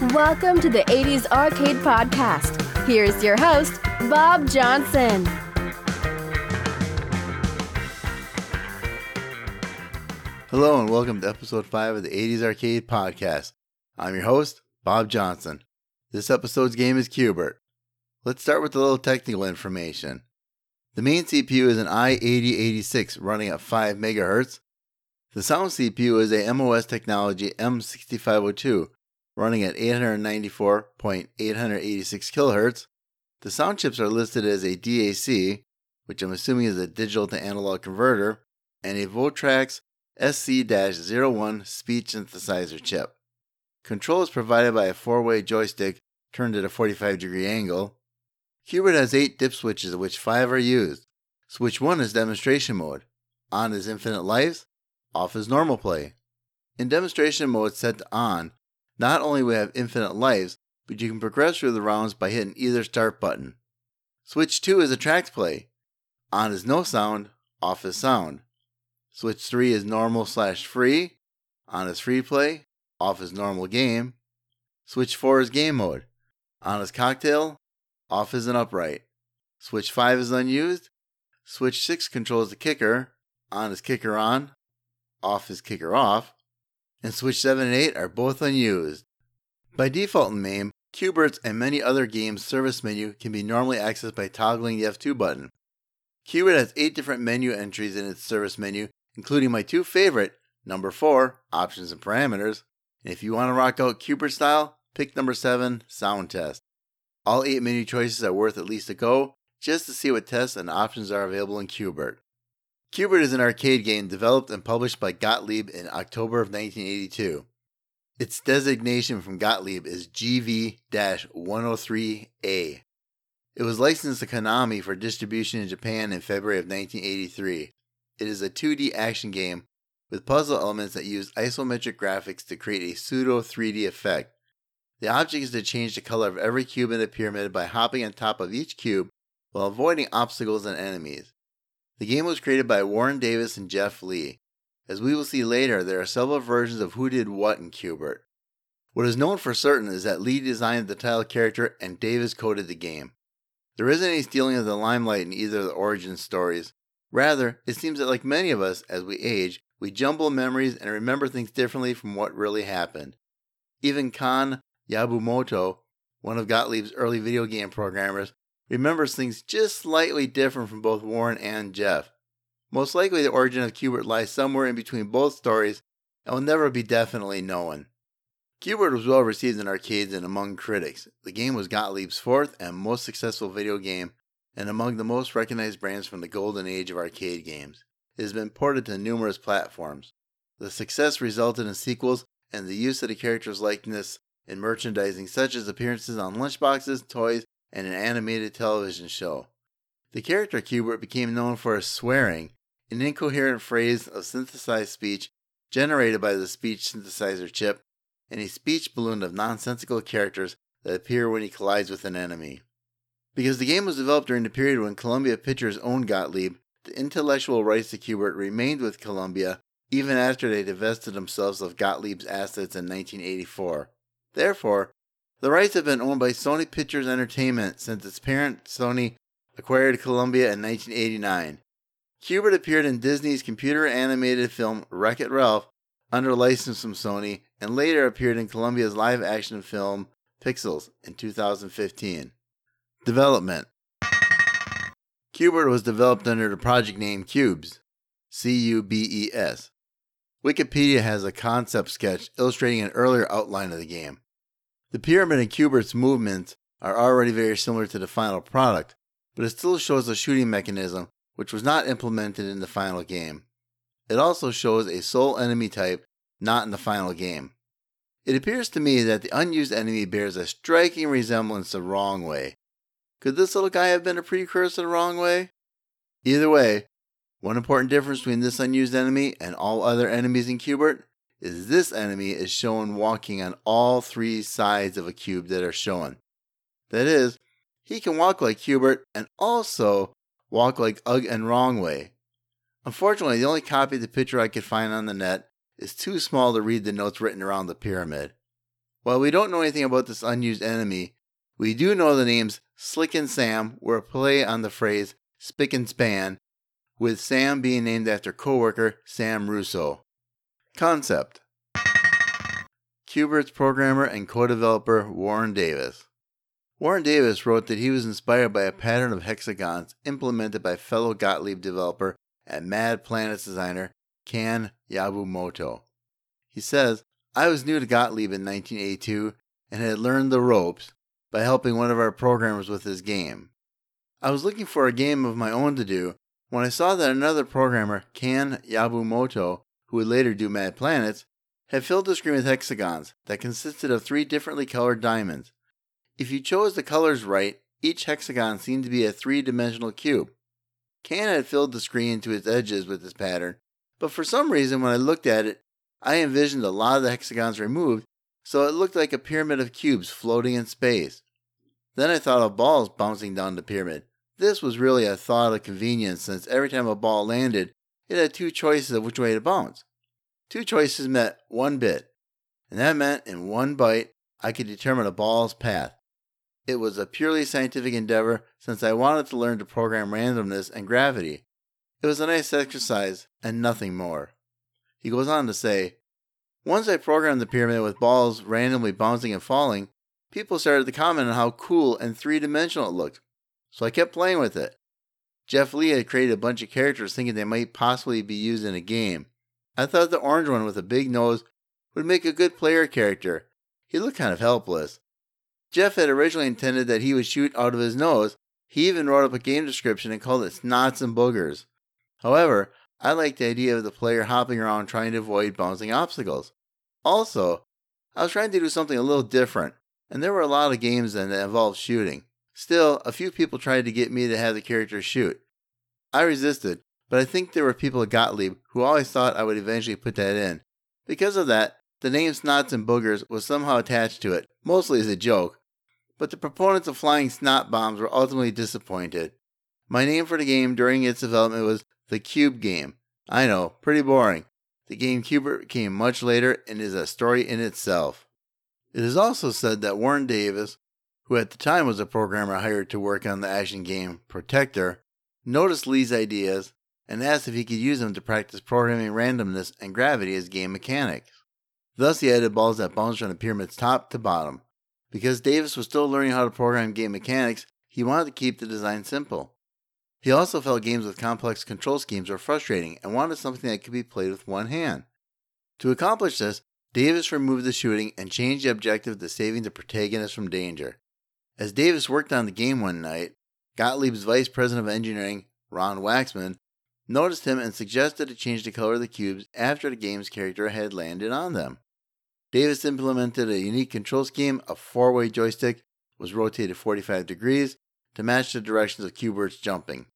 Welcome to the 80s Arcade Podcast. Here's your host, Bob Johnson. Hello and welcome to episode 5 of the 80s Arcade Podcast. I'm your host, Bob Johnson. This episode's game is Q*bert. Let's start with a little technical information. The main CPU is an i8086 running at 5 MHz. The sound CPU is a MOS Technology M6502 running at 894.886 kHz. The sound chips are listed as a DAC, which I'm assuming is a digital to analog converter, and a Votrax SC-01 speech synthesizer chip. Control is provided by a four-way joystick turned at a 45 degree angle. Q*bert has eight dip switches, of which five are used. Switch 1 is demonstration mode. On is infinite lives, off is normal play. In demonstration mode set to on, not only will you have infinite lives, but you can progress through the rounds by hitting either start button. Switch 2 is attract play. On is no sound, off is sound. Switch 3 is normal slash free. On is free play, off is normal game. Switch 4 is game mode. On is cocktail, off is an upright. Switch 5 is unused. Switch 6 controls the kicker. On is kicker on, off is kicker off. And switch 7 and 8 are both unused. By default in MAME, Q*bert's and many other games' service menu can be normally accessed by toggling the F2 button. Q*bert has 8 different menu entries in its service menu, including my two favorite, number 4, options and parameters, and if you want to rock out Q*bert style, pick number 7, sound test. All 8 menu choices are worth at least a go, just to see what tests and options are available in Q*bert. Q*bert is an arcade game developed and published by Gottlieb in October of 1982. Its designation from Gottlieb is GV 103A. It was licensed to Konami for distribution in Japan in February of 1983. It is a 2D action game with puzzle elements that use isometric graphics to create a pseudo 3D effect. The object is to change the color of every cube in the pyramid by hopping on top of each cube while avoiding obstacles and enemies. The game was created by Warren Davis and Jeff Lee. As we will see later, there are several versions of who did what in Q*bert. What is known for certain is that Lee designed the title character and Davis coded the game. There isn't any stealing of the limelight in either of the origin stories. Rather, it seems that like many of us, as we age, we jumble memories and remember things differently from what really happened. Even Kan Yabumoto, one of Gottlieb's early video game programmers, remembers things just slightly different from both Warren and Jeff. Most likely, the origin of Q*bert lies somewhere in between both stories and will never be definitely known. Q*bert was well received in arcades and among critics. The game was Gottlieb's fourth and most successful video game and among the most recognized brands from the golden age of arcade games. It has been ported to numerous platforms. The success resulted in sequels and the use of the character's likeness in merchandising, such as appearances on lunchboxes, toys, and an animated television show. The character Q*bert became known for his swearing, an incoherent phrase of synthesized speech generated by the speech synthesizer chip, and a speech balloon of nonsensical characters that appear when he collides with an enemy. Because the game was developed during the period when Columbia Pictures owned Gottlieb, the intellectual rights to Q*bert remained with Columbia even after they divested themselves of Gottlieb's assets in 1984. Therefore, the rights have been owned by Sony Pictures Entertainment since its parent Sony acquired Columbia in 1989. Q*bert appeared in Disney's computer animated film Wreck It Ralph under license from Sony and later appeared in Columbia's live action film Pixels in 2015. Development Q*bert was developed under the project name Cubes, C U B E S. Wikipedia has a concept sketch illustrating an earlier outline of the game. The pyramid and Q*bert's movements are already very similar to the final product, but it still shows a shooting mechanism which was not implemented in the final game. It also shows a sole enemy type not in the final game. It appears to me that the unused enemy bears a striking resemblance to Wrong Way. Could this little guy have been a precursor to Wrong Way? Either way, one important difference between this unused enemy and all other enemies in Q*bert is this enemy is shown walking on all three sides of a cube that are shown. That is, he can walk like Hubert and also walk like Ugg and Wrong Way. Unfortunately, the only copy of the picture I could find on the net is too small to read the notes written around the pyramid. While we don't know anything about this unused enemy, we do know the names Slick and Sam were a play on the phrase spick and span, with Sam being named after coworker Sam Russo. Concept Q*bert's programmer and co-developer Warren Davis. Warren Davis wrote that he was inspired by a pattern of hexagons implemented by fellow Gottlieb developer and Mad Planets designer Kan Yabumoto. He says, I was new to Gottlieb in 1982 and had learned the ropes by helping one of our programmers with his game. I was looking for a game of my own to do when I saw that another programmer, Kan Yabumoto, who would later do Mad Planets, had filled the screen with hexagons that consisted of three differently colored diamonds. If you chose the colors right, each hexagon seemed to be a three dimensional cube. Kan had filled the screen to its edges with this pattern, but for some reason when I looked at it, I envisioned a lot of the hexagons removed, so it looked like a pyramid of cubes floating in space. Then I thought of balls bouncing down the pyramid. This was really a thought of convenience since every time a ball landed, it had two choices of which way to bounce. Two choices meant one bit, and that meant in one bite I could determine a ball's path. It was a purely scientific endeavor since I wanted to learn to program randomness and gravity. It was a nice exercise and nothing more. He goes on to say, Once I programmed the pyramid with balls randomly bouncing and falling, people started to comment on how cool and three dimensional it looked, so I kept playing with it. Jeff Lee had created a bunch of characters thinking they might possibly be used in a game. I thought the orange one with a big nose would make a good player character. He looked kind of helpless. Jeff had originally intended that he would shoot out of his nose. He even wrote up a game description and called it Snots and Boogers. However, I liked the idea of the player hopping around trying to avoid bouncing obstacles. Also, I was trying to do something a little different, and there were a lot of games that involved shooting. Still, a few people tried to get me to have the character shoot. I resisted, but I think there were people at Gottlieb who always thought I would eventually put that in. Because of that, the name Snots and Boogers was somehow attached to it, mostly as a joke, but the proponents of flying snot bombs were ultimately disappointed. My name for the game during its development was the Cube Game. I know, pretty boring. The game Q*bert came much later and is a story in itself. It is also said that Warren Davis, who at the time was a programmer hired to work on the action game Protector, noticed Lee's ideas and asked if he could use them to practice programming randomness and gravity as game mechanics. Thus, he added balls that bounced from the pyramid's top to bottom. Because Davis was still learning how to program game mechanics, he wanted to keep the design simple. He also felt games with complex control schemes were frustrating and wanted something that could be played with one hand. To accomplish this, Davis removed the shooting and changed the objective to saving the protagonist from danger. As Davis worked on the game one night, Gottlieb's vice president of engineering, Ron Waxman, noticed him and suggested to change the color of the cubes after the game's character had landed on them. Davis implemented a unique control scheme. A four way joystick was rotated 45 degrees to match the directions of Q*bert's jumping.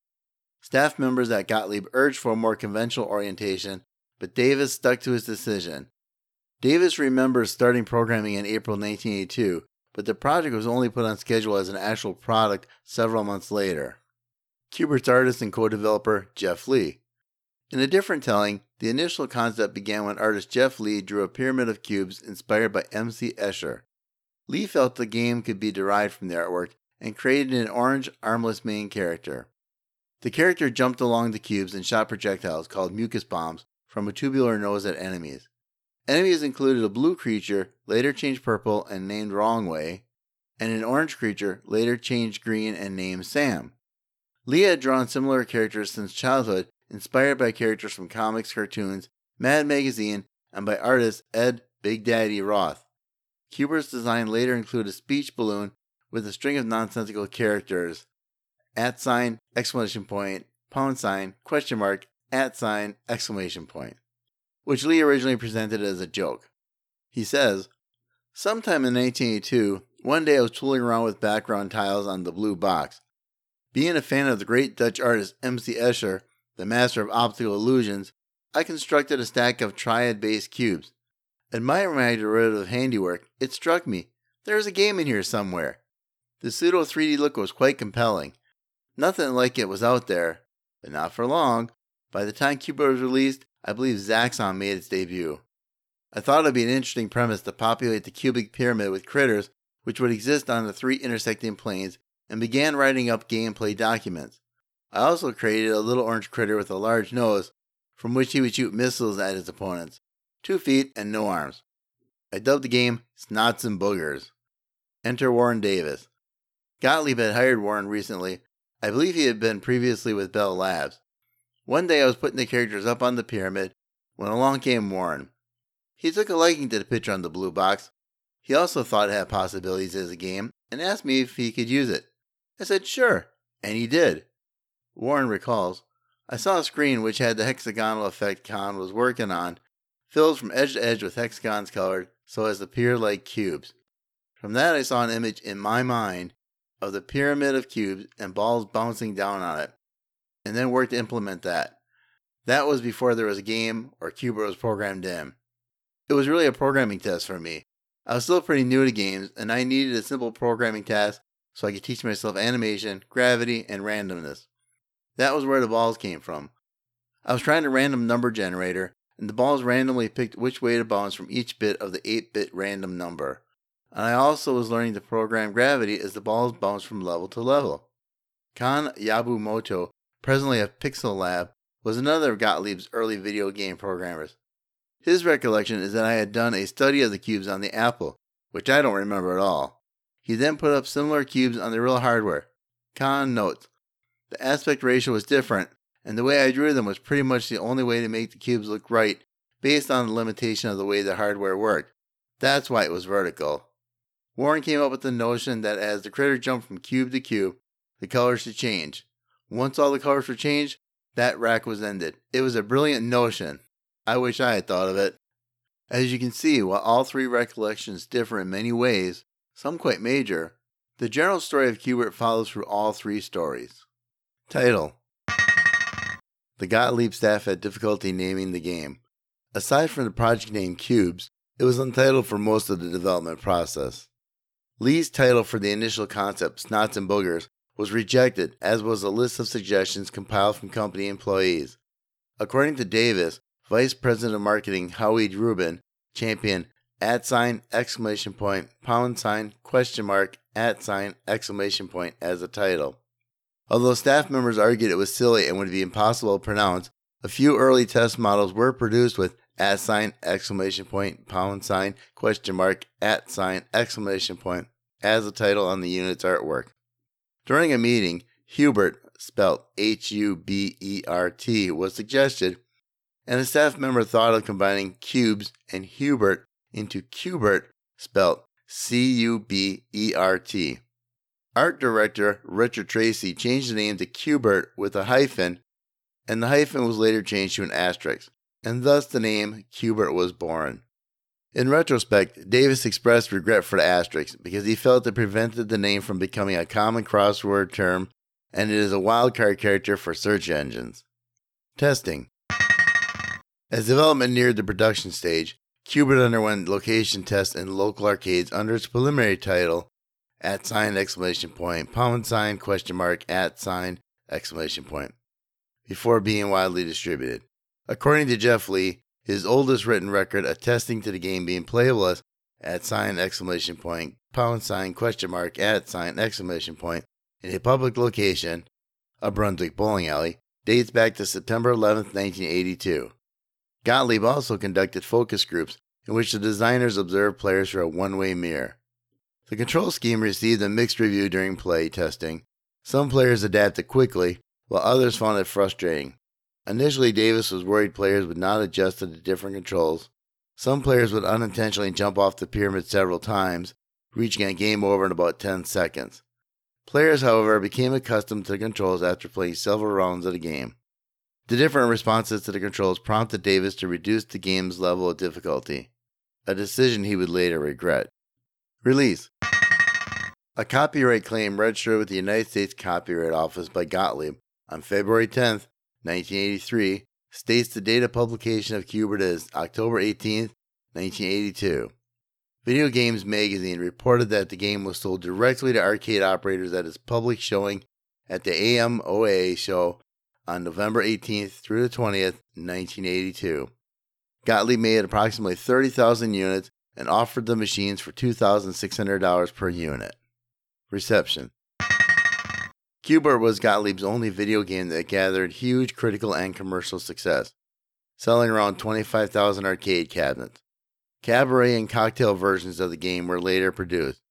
Staff members at Gottlieb urged for a more conventional orientation, but Davis stuck to his decision. Davis remembers starting programming in April 1982, but the project was only put on schedule as an actual product several months later. Q*bert's artist and co developer Jeff Lee. In a different telling, the initial concept began when artist Jeff Lee drew a pyramid of cubes inspired by M.C. Escher. Lee felt the game could be derived from the artwork and created an orange, armless main character. The character jumped along the cubes and shot projectiles called mucus bombs from a tubular nose at enemies. Enemies included a blue creature, later changed purple and named Wrongway, and an orange creature, later changed green and named Sam. Lee had drawn similar characters since childhood inspired by characters from comics, cartoons, Mad Magazine, and by artist Ed Big Daddy Roth. Q*bert's design later included a speech balloon with a string of nonsensical characters at sign, exclamation point, pound sign, question mark, at sign, exclamation point, which Lee originally presented as a joke. He says, Sometime in 1982, one day I was tooling around with background tiles on the blue box. Being a fan of the great Dutch artist M.C. Escher, the master of optical illusions, I constructed a stack of triad based cubes. Admiring my derivative handiwork, it struck me there is a game in here somewhere. The pseudo 3D look was quite compelling. Nothing like it was out there, but not for long. By the time Q*bert was released, I believe Zaxxon made its debut. I thought it'd be an interesting premise to populate the cubic pyramid with critters which would exist on the three intersecting planes and began writing up gameplay documents. I also created a little orange critter with a large nose from which he would shoot missiles at his opponents, two feet and no arms. I dubbed the game Snots and Boogers. Enter Warren Davis. Gottlieb had hired Warren recently. I believe he had been previously with Bell Labs. One day I was putting the characters up on the pyramid when along came Warren. He took a liking to the picture on the blue box. He also thought it had possibilities as a game and asked me if he could use it. I said sure, and he did. Warren recalls, I saw a screen which had the hexagonal effect Kan was working on, filled from edge to edge with hexagons colored so as to appear like cubes. From that, I saw an image in my mind of the pyramid of cubes and balls bouncing down on it, and then work to implement that. That was before there was a game or Q*bert was programmed in. It was really a programming test for me. I was still pretty new to games, and I needed a simple programming task so I could teach myself animation, gravity, and randomness. That was where the balls came from. I was trying a random number generator, and the balls randomly picked which way to bounce from each bit of the 8 bit random number and I also was learning to program gravity as the balls bounced from level to level. Kan Yabumoto, presently of Pixel Lab, was another of Gottlieb's early video game programmers. His recollection is that I had done a study of the cubes on the Apple, which I don't remember at all. He then put up similar cubes on the real hardware. Kan notes, the aspect ratio was different, and the way I drew them was pretty much the only way to make the cubes look right based on the limitation of the way the hardware worked. That's why it was vertical. Warren came up with the notion that as the critter jumped from cube to cube, the colors should change. Once all the colors were changed, that rack was ended. It was a brilliant notion. I wish I had thought of it. As you can see, while all three recollections differ in many ways, some quite major, the general story of Q*bert follows through all three stories. Title The Gottlieb staff had difficulty naming the game. Aside from the project name Cubes, it was untitled for most of the development process. Lee's title for the initial concept, Snots and Boogers, was rejected, as was a list of suggestions compiled from company employees. According to Davis, Vice President of Marketing Howie Rubin championed at sign exclamation point pound sign question mark at sign exclamation point as a title. Although staff members argued it was silly and would be impossible to pronounce, a few early test models were produced with at sign exclamation point pound sign question mark at sign exclamation point as a title on the unit's artwork. During a meeting, Hubert, spelled H U B E R T, was suggested, and a staff member thought of combining cubes and Hubert into Cubert, spelled C U B E R T. Art director Richard Tracy changed the name to Cubert with a hyphen, and the hyphen was later changed to an asterisk, and thus the name Q-bert was born. In retrospect, Davis expressed regret for the asterisk because he felt it prevented the name from becoming a common crossword term and it is a wildcard character for search engines. Testing As development neared the production stage, Q*bert underwent location tests in local arcades under its preliminary title at sign exclamation point pound sign question mark at sign exclamation point before being widely distributed. According to Jeff Lee, his oldest written record attesting to the game being playable at sign exclamation point pound sign question mark at sign exclamation point in a public location, a Brunswick bowling alley, dates back to September 11, 1982. Gottlieb also conducted focus groups in which the designers observed players through a one way mirror. The control scheme received a mixed review during play testing. Some players adapted quickly, while others found it frustrating. Initially, Davis was worried players would not adjust to the different controls. Some players would unintentionally jump off the pyramid several times, reaching a game over in about 10 seconds. Players, however, became accustomed to the controls after playing several rounds of the game. The different responses to the controls prompted Davis to reduce the game's level of difficulty, a decision he would later regret. Release A copyright claim registered with the United States Copyright Office by Gottlieb on February 10, 1983, states the date of publication of Q*bert is October 18, 1982. Video Games Magazine reported that the game was sold directly to arcade operators at its public showing at the AMOA show on November 18th through the 20th, 1982. Gottlieb made approximately 30,000 units and offered the machines for $2,600 per unit. Reception Q*bert was Gottlieb's only video game that gathered huge critical and commercial success, selling around 25,000 arcade cabinets. Cabaret and cocktail versions of the game were later produced.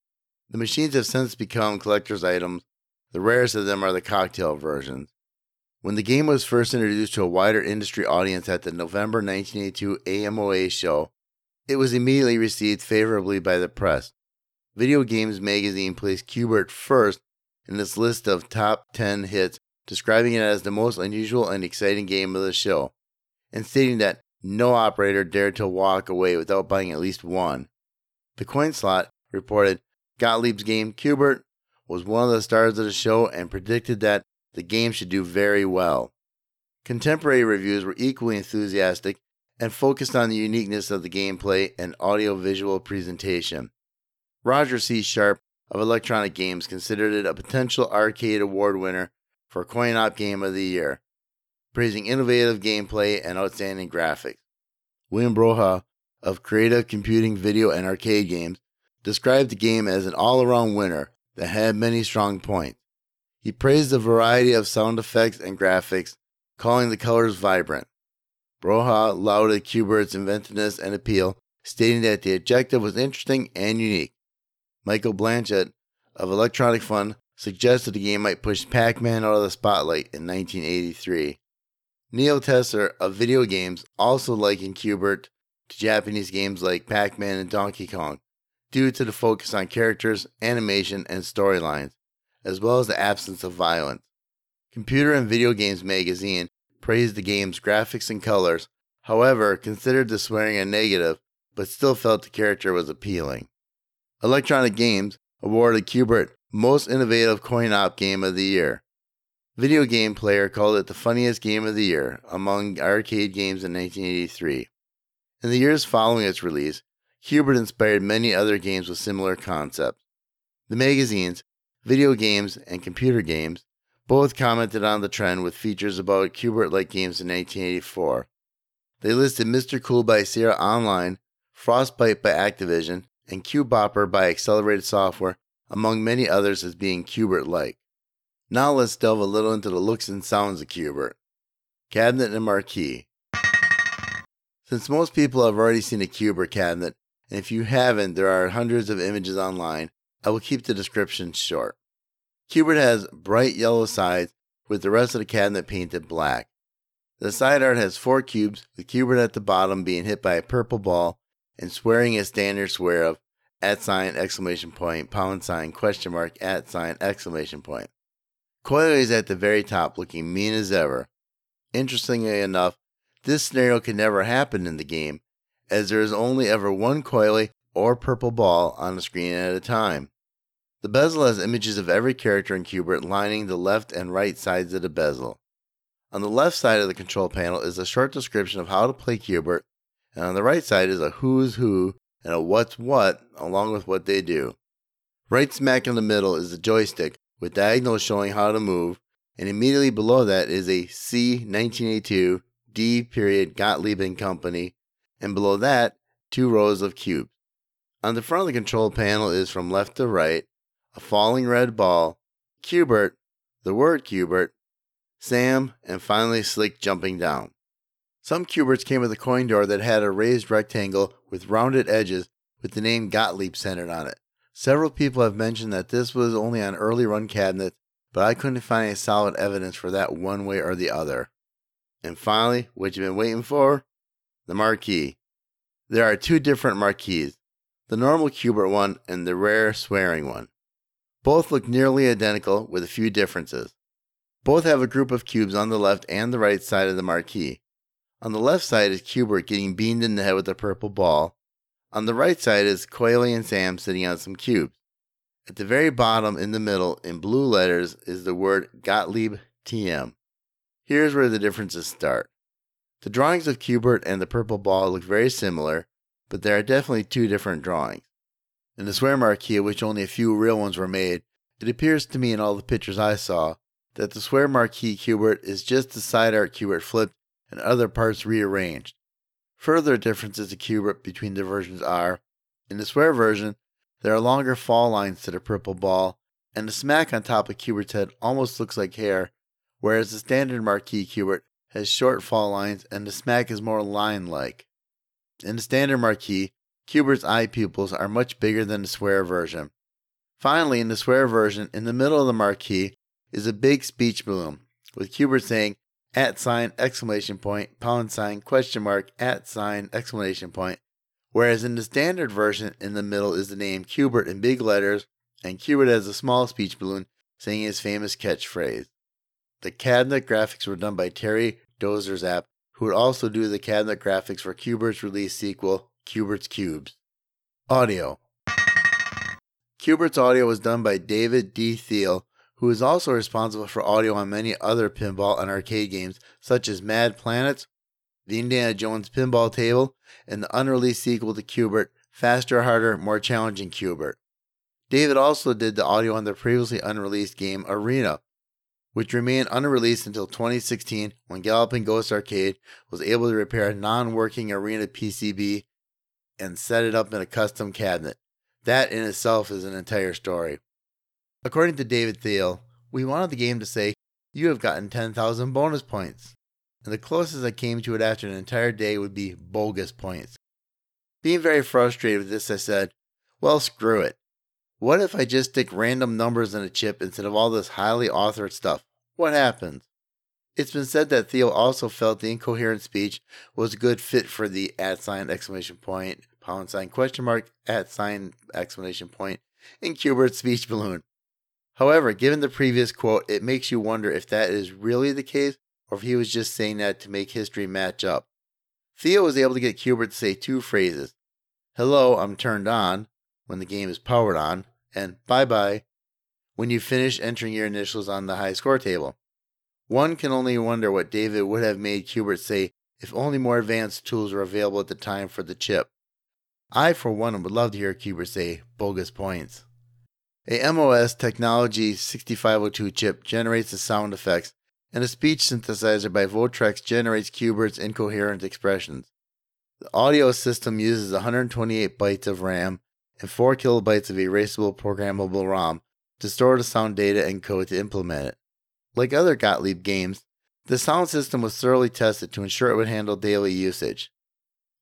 The machines have since become collector's items. The rarest of them are the cocktail versions. When the game was first introduced to a wider industry audience at the November 1982 AMOA show, it was immediately received favorably by the press. Video Games magazine placed Q*bert first in its list of top 10 hits, describing it as the most unusual and exciting game of the show, and stating that no operator dared to walk away without buying at least one. The coin slot reported Gottlieb's game Q*bert was one of the stars of the show and predicted that the game should do very well. Contemporary reviews were equally enthusiastic and focused on the uniqueness of the gameplay and audiovisual presentation. Roger C. Sharpe of Electronic Games considered it a potential arcade award winner for Coin Op Game of the Year, praising innovative gameplay and outstanding graphics. William Broha of Creative Computing Video and Arcade Games described the game as an all around winner that had many strong points. He praised the variety of sound effects and graphics, calling the colors vibrant. Broha lauded Q*bert's inventiveness and appeal, stating that the objective was interesting and unique. Michael Blanchet of Electronic Fun suggested the game might push Pac Man out of the spotlight in 1983. Neil Tesser of Video Games also likened Q*bert to Japanese games like Pac Man and Donkey Kong due to the focus on characters, animation, and storylines, as well as the absence of violence. Computer and Video Games magazine praised the game's graphics and colors, however, considered the swearing a negative, but still felt the character was appealing. Electronic Games awarded Q*bert Most Innovative Coin Op Game of the Year. Video Game Player called it the funniest game of the year among arcade games in 1983. In the years following its release, Q*bert inspired many other games with similar concepts. The magazines, Video Games, and Computer Games both commented on the trend with features about Q*bert like games in 1984. They listed Mr. Cool by Sierra Online, Frostbite by Activision, and Cubopper by Accelerated Software, among many others, as being Q*bert like. Now let's delve a little into the looks and sounds of Q*bert. Cabinet and Marquee. Since most people have already seen a Q*bert cabinet, and if you haven't, there are hundreds of images online, I will keep the description short. Q*bert has bright yellow sides with the rest of the cabinet painted black. The side art has four cubes, with Q*bert at the bottom being hit by a purple ball and swearing a standard swear of at sign exclamation point pound sign question mark at sign exclamation point. Coily is at the very top looking mean as ever. Interestingly enough, this scenario can never happen in the game as there is only ever one Coily or purple ball on the screen at a time. The bezel has images of every character in Q*bert lining the left and right sides of the bezel. On the left side of the control panel is a short description of how to play Q*bert and on the right side is a who's who and a what's what along with what they do. Right smack in the middle is the joystick with diagonals showing how to move, and immediately below that is a C 1982 D period Gottlieb and Company, and below that, two rows of cubes. On the front of the control panel is from left to right a falling red ball, Q*bert, the word Q*bert, Sam, and finally Slick jumping down. Some Q*berts came with a coin door that had a raised rectangle with rounded edges with the name Gottlieb centered on it. Several people have mentioned that this was only on early run cabinets, but I couldn't find any solid evidence for that one way or the other. And finally, what you've been waiting for? The marquee. There are two different marquees the normal Q*bert one and the rare swearing one. Both look nearly identical with a few differences. Both have a group of cubes on the left and the right side of the marquee. On the left side is Q*bert getting beamed in the head with a purple ball. On the right side is Coily and Sam sitting on some cubes. At the very bottom in the middle, in blue letters, is the word Gottlieb TM. Here's where the differences start. The drawings of Q*bert and the purple ball look very similar, but there are definitely two different drawings. In the swear marquee, of which only a few real ones were made, it appears to me in all the pictures I saw that the swear marquee Q*bert is just the side art Q*bert flipped and other parts rearranged. Further differences to Q*bert between the versions are in the square version, there are longer fall lines to the purple ball, and the smack on top of Q*bert's head almost looks like hair, whereas the standard marquee Q*bert has short fall lines and the smack is more line like. In the standard marquee, Q*bert's eye pupils are much bigger than the square version. Finally, in the square version, in the middle of the marquee is a big speech balloon, with Q*bert saying at sign exclamation point pound sign question mark at sign exclamation point, whereas in the standard version in the middle is the name Q*bert in big letters and Q*bert has a small speech balloon saying his famous catchphrase. The cabinet graphics were done by Terry Doerzaph, who would also do the cabinet graphics for Q*bert's release sequel, Q*bert's Qubes. Audio Q*bert's audio was done by David D. Thiel, who is also responsible for audio on many other pinball and arcade games, such as Mad Planets, the Indiana Jones Pinball Table, and the unreleased sequel to Q*bert, Faster, Harder, More Challenging Q*bert. David also did the audio on the previously unreleased game Arena, which remained unreleased until 2016 when Galloping Ghost Arcade was able to repair a non working Arena PCB and set it up in a custom cabinet. That in itself is an entire story. According to David Thiel, we wanted the game to say, You have gotten 10,000 bonus points. And the closest I came to it after an entire day would be bogus points. Being very frustrated with this, I said, Well, screw it. What if I just stick random numbers in a chip instead of all this highly authored stuff? What happens? It's been said that Thiel also felt the incoherent speech was a good fit for the at sign exclamation point, pound sign question mark, at sign exclamation point, in Q*bert's speech balloon. However, given the previous quote, it makes you wonder if that is really the case or if he was just saying that to make history match up. Theo was able to get Q*bert to say two phrases Hello, I'm turned on, when the game is powered on, and bye bye when you finish entering your initials on the high score table. One can only wonder what David would have made Q*bert say if only more advanced tools were available at the time for the chip. I, for one, would love to hear Q*bert say bogus points. A MOS Technology 6502 chip generates the sound effects, and a speech synthesizer by Votrax generates Q*bert's incoherent expressions. The audio system uses 128 bytes of RAM and 4 kilobytes of erasable programmable ROM to store the sound data and code to implement it. Like other Gottlieb games, the sound system was thoroughly tested to ensure it would handle daily usage.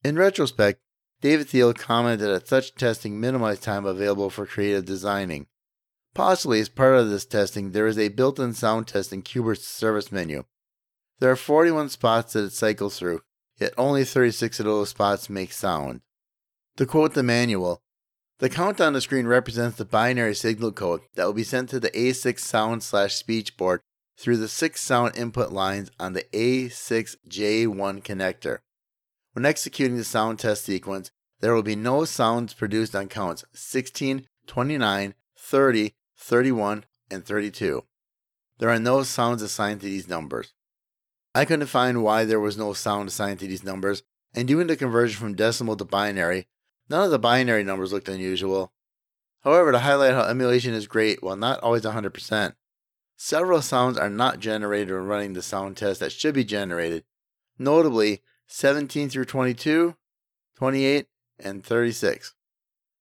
In retrospect, David Thiel commented that such testing minimized time available for creative designing. Possibly as part of this testing, there is a built in sound test in Q*bert's service menu. There are 41 spots that it cycles through, yet only 36 of those spots make sound. To quote the manual, the count on the screen represents the binary signal code that will be sent to the A6 sound slash speech board through the six sound input lines on the A6J1 connector. When executing the sound test sequence, there will be no sounds produced on counts 16, 29, 30, 31, and 32. There are no sounds assigned to these numbers. I couldn't find why there was no sound assigned to these numbers, and doing the conversion from decimal to binary None of the binary numbers looked unusual. However, to highlight how emulation is great while not always 100%, several sounds are not generated when running the sound test that should be generated, notably 17 through 22, 28, and 36.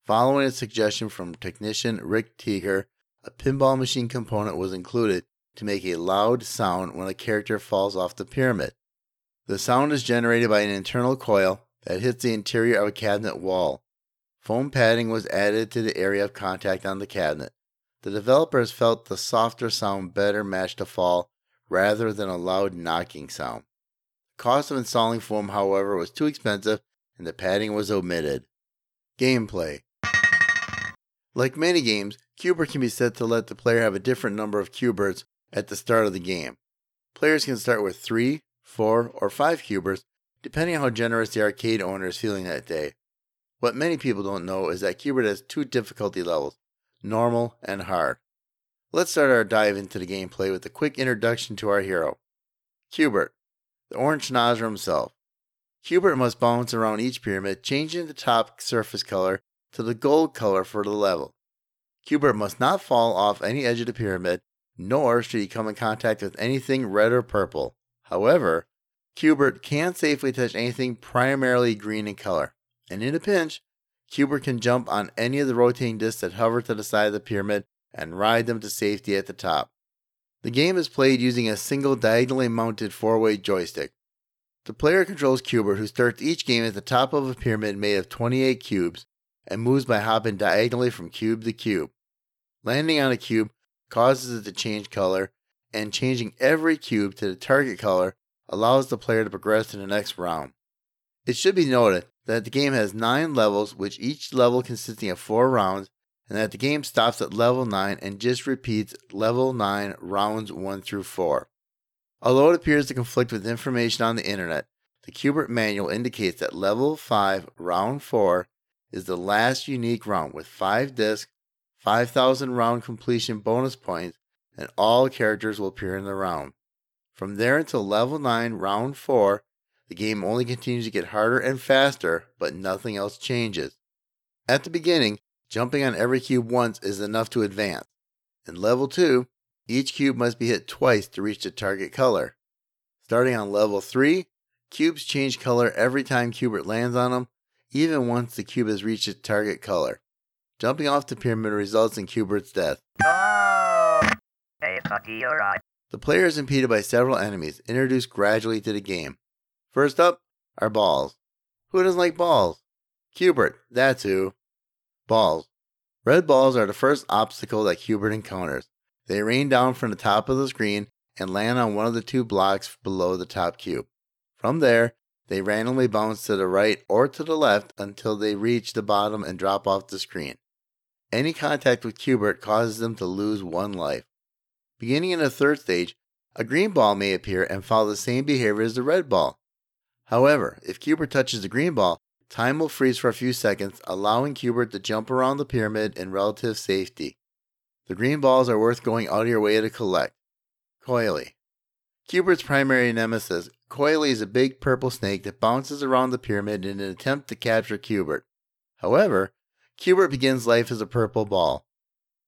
Following a suggestion from technician Rick Teager, a pinball machine component was included to make a loud sound when a character falls off the pyramid. The sound is generated by an internal coil that hits the interior of a cabinet wall. Foam padding was added to the area of contact on the cabinet. The developers felt the softer sound better matched a fall rather than a loud knocking sound. The cost of installing foam, however, was too expensive and the padding was omitted. Gameplay Like many games, Q*bert can be set to let the player have a different number of Q*berts at the start of the game. Players can start with 3, 4, or 5 Q*berts depending on how generous the arcade owner is feeling that day. What many people don't know is that Q*bert has two difficulty levels normal and hard. Let's start our dive into the gameplay with a quick introduction to our hero. Q*bert, the orange schnauzer himself. Q*bert must bounce around each pyramid, changing the top surface color to the gold color for the level. Q*bert must not fall off any edge of the pyramid, nor should he come in contact with anything red or purple. However, Q*bert can safely touch anything primarily green in color, and in a pinch, Q*bert can jump on any of the rotating discs that hover to the side of the pyramid and ride them to safety at the top. The game is played using a single diagonally mounted four way joystick. The player controls Q*bert, who starts each game at the top of a pyramid made of 28 cubes and moves by hopping diagonally from cube to cube. Landing on a cube causes it to change color, and changing every cube to the target color allows the player to progress to the next round. It should be noted that the game has 9 levels, which each level consisting of 4 rounds, and that the game stops at level 9 and just repeats level 9 rounds 1 through 4. Although it appears to conflict with information on the internet, the Q*bert manual indicates that level 5 round 4 is the last unique round with 5 discs, 5000 round completion bonus points, and all characters will appear in the round. From there until level 9 round 4, the game only continues to get harder and faster, but nothing else changes. At the beginning, jumping on every cube once is enough to advance. In level 2, each cube must be hit twice to reach the target color. Starting on level 3, cubes change color every time Q*bert lands on them, even once the cube has reached its target color. Jumping off the pyramid results in Q*bert's death. The player is impeded by several enemies introduced gradually to the game. First up are balls. Who doesn't like balls? Q*bert, that's who. Balls. Red balls are the first obstacle that Q*bert encounters. They rain down from the top of the screen and land on one of the two blocks below the top cube. From there, they randomly bounce to the right or to the left until they reach the bottom and drop off the screen. Any contact with Q*bert causes them to lose one life. Beginning in the third stage, a green ball may appear and follow the same behavior as the red ball. However, if Q*bert touches the green ball, time will freeze for a few seconds, allowing Q*bert to jump around the pyramid in relative safety. The green balls are worth going out of your way to collect. Coily. Q*bert's primary nemesis, Coily is a big purple snake that bounces around the pyramid in an attempt to capture Q*bert. However, Q*bert begins life as a purple ball.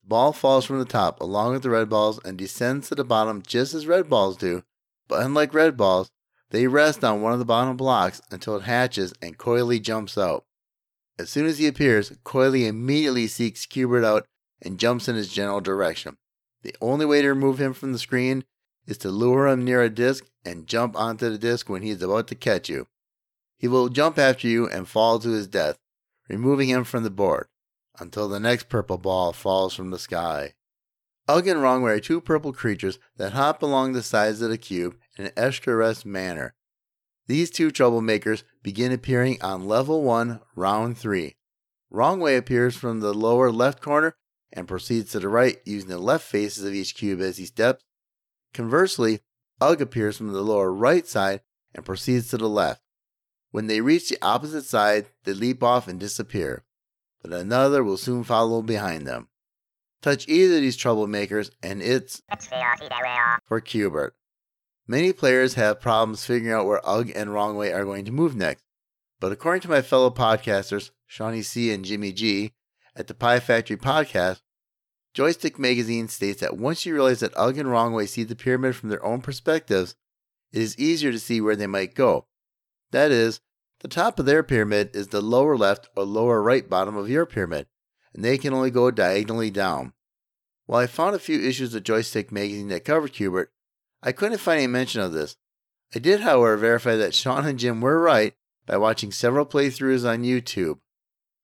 The ball falls from the top along with the red balls and descends to the bottom just as red balls do, but unlike red balls, they rest on one of the bottom blocks until it hatches and Coily jumps out. As soon as he appears, Coily immediately seeks Q*bert out and jumps in his general direction. The only way to remove him from the screen is to lure him near a disc and jump onto the disc when he is about to catch you. He will jump after you and fall to his death, removing him from the board until the next purple ball falls from the sky. Ugg and Wrongway are two purple creatures that hop along the sides of the cube in an extra manner. These two troublemakers begin appearing on level 1, round 3. Wrongway appears from the lower left corner and proceeds to the right using the left faces of each cube as he steps. Conversely, Ugg appears from the lower right side and proceeds to the left. When they reach the opposite side, they leap off and disappear, but another will soon follow behind them. Touch either of these troublemakers and it's for Q*bert. Many players have problems figuring out where Ugg and Wrongway are going to move next, but according to my fellow podcasters, Shawnee C and Jimmy G, at the Pie Factory podcast, Joystick Magazine states that once you realize that Ugg and Wrongway see the pyramid from their own perspectives, it is easier to see where they might go. That is, the top of their pyramid is the lower left or lower right bottom of your pyramid, and they can only go diagonally down. While I found a few issues of Joystick Magazine that covered Q*bert, I couldn't find any mention of this. I did, however, verify that Sean and Jim were right by watching several playthroughs on YouTube.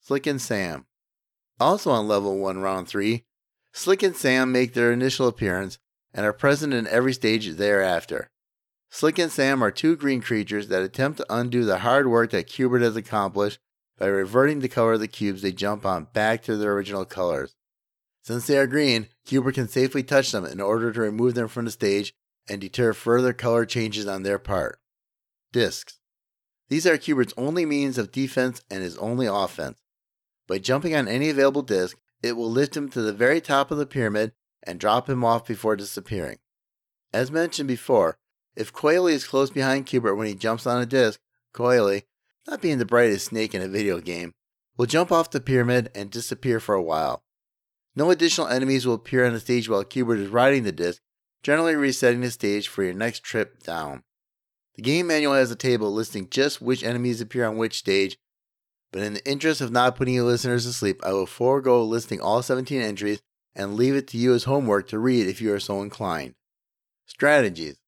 Slick and Sam. Also on level 1, round 3, Slick and Sam make their initial appearance and are present in every stage thereafter. Slick and Sam are two green creatures that attempt to undo the hard work that Q*bert has accomplished by reverting the color of the cubes they jump on back to their original colors. Since they are green, Q*bert can safely touch them in order to remove them from the stage and deter further color changes on their part. Discs. These are Q*bert's only means of defense and his only offense. By jumping on any available disc, it will lift him to the very top of the pyramid and drop him off before disappearing. As mentioned before, if Coily is close behind Q*bert when he jumps on a disc, Coily, not being the brightest snake in a video game, will jump off the pyramid and disappear for a while. No additional enemies will appear on the stage while Q*bert is riding the disc, generally resetting the stage for your next trip down. The game manual has a table listing just which enemies appear on which stage, but in the interest of not putting you listeners to sleep, I will forego listing all 17 entries and leave it to you as homework to read if you are so inclined. Strategies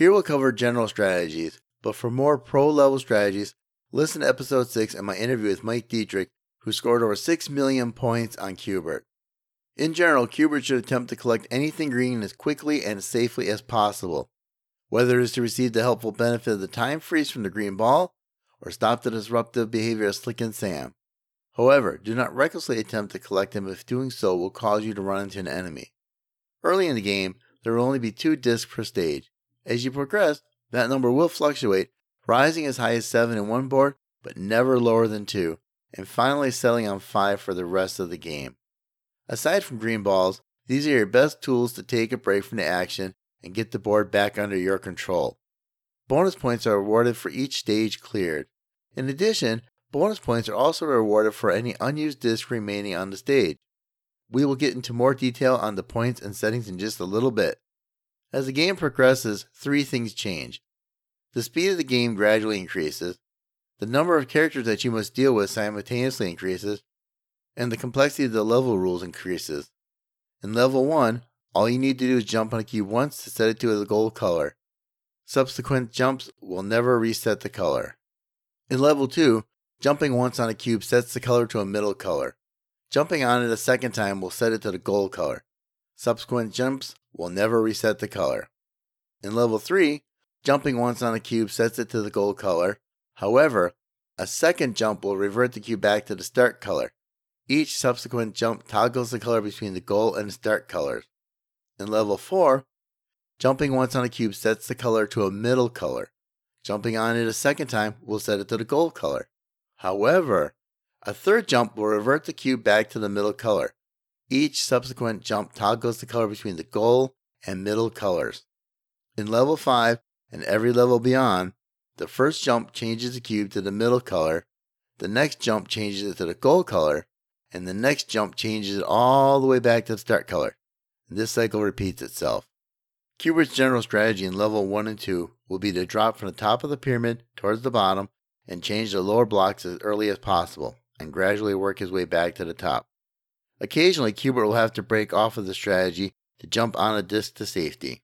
Here we'll cover general strategies, but for more pro level strategies, listen to episode 6 and my interview with Mike Dietrich, who scored over 6 million points on Q*bert. In general, Q*bert should attempt to collect anything green as quickly and as safely as possible, whether it is to receive the helpful benefit of the time freeze from the green ball or stop the disruptive behavior of Slick and Sam. However, do not recklessly attempt to collect them if doing so will cause you to run into an enemy. Early in the game, there will only be two discs per stage. As you progress, that number will fluctuate, rising as high as 7 in one board, but never lower than 2, and finally settling on 5 for the rest of the game. Aside from green balls, these are your best tools to take a break from the action and get the board back under your control. Bonus points are awarded for each stage cleared. In addition, bonus points are also rewarded for any unused disc remaining on the stage. We will get into more detail on the points and settings in just a little bit. As the game progresses, three things change. The speed of the game gradually increases, the number of characters that you must deal with simultaneously increases, and the complexity of the level rules increases. In level 1, all you need to do is jump on a cube once to set it to a gold color. Subsequent jumps will never reset the color. In level 2, jumping once on a cube sets the color to a middle color. Jumping on it a second time will set it to the gold color. Subsequent jumps will never reset the color. In level 3, jumping once on a cube sets it to the gold color. However, a second jump will revert the cube back to the start color. Each subsequent jump toggles the color between the gold and start colors. In level 4, jumping once on a cube sets the color to a middle color. Jumping on it a second time will set it to the gold color. However, a third jump will revert the cube back to the middle color. Each subsequent jump toggles the color between the goal and middle colors. In level 5 and every level beyond, the first jump changes the cube to the middle color, the next jump changes it to the goal color, and the next jump changes it all the way back to the start color. This cycle repeats itself. Q*bert's general strategy in level 1 and 2 will be to drop from the top of the pyramid towards the bottom and change the lower blocks as early as possible and gradually work his way back to the top. Occasionally, Q*bert will have to break off of the strategy to jump on a disc to safety.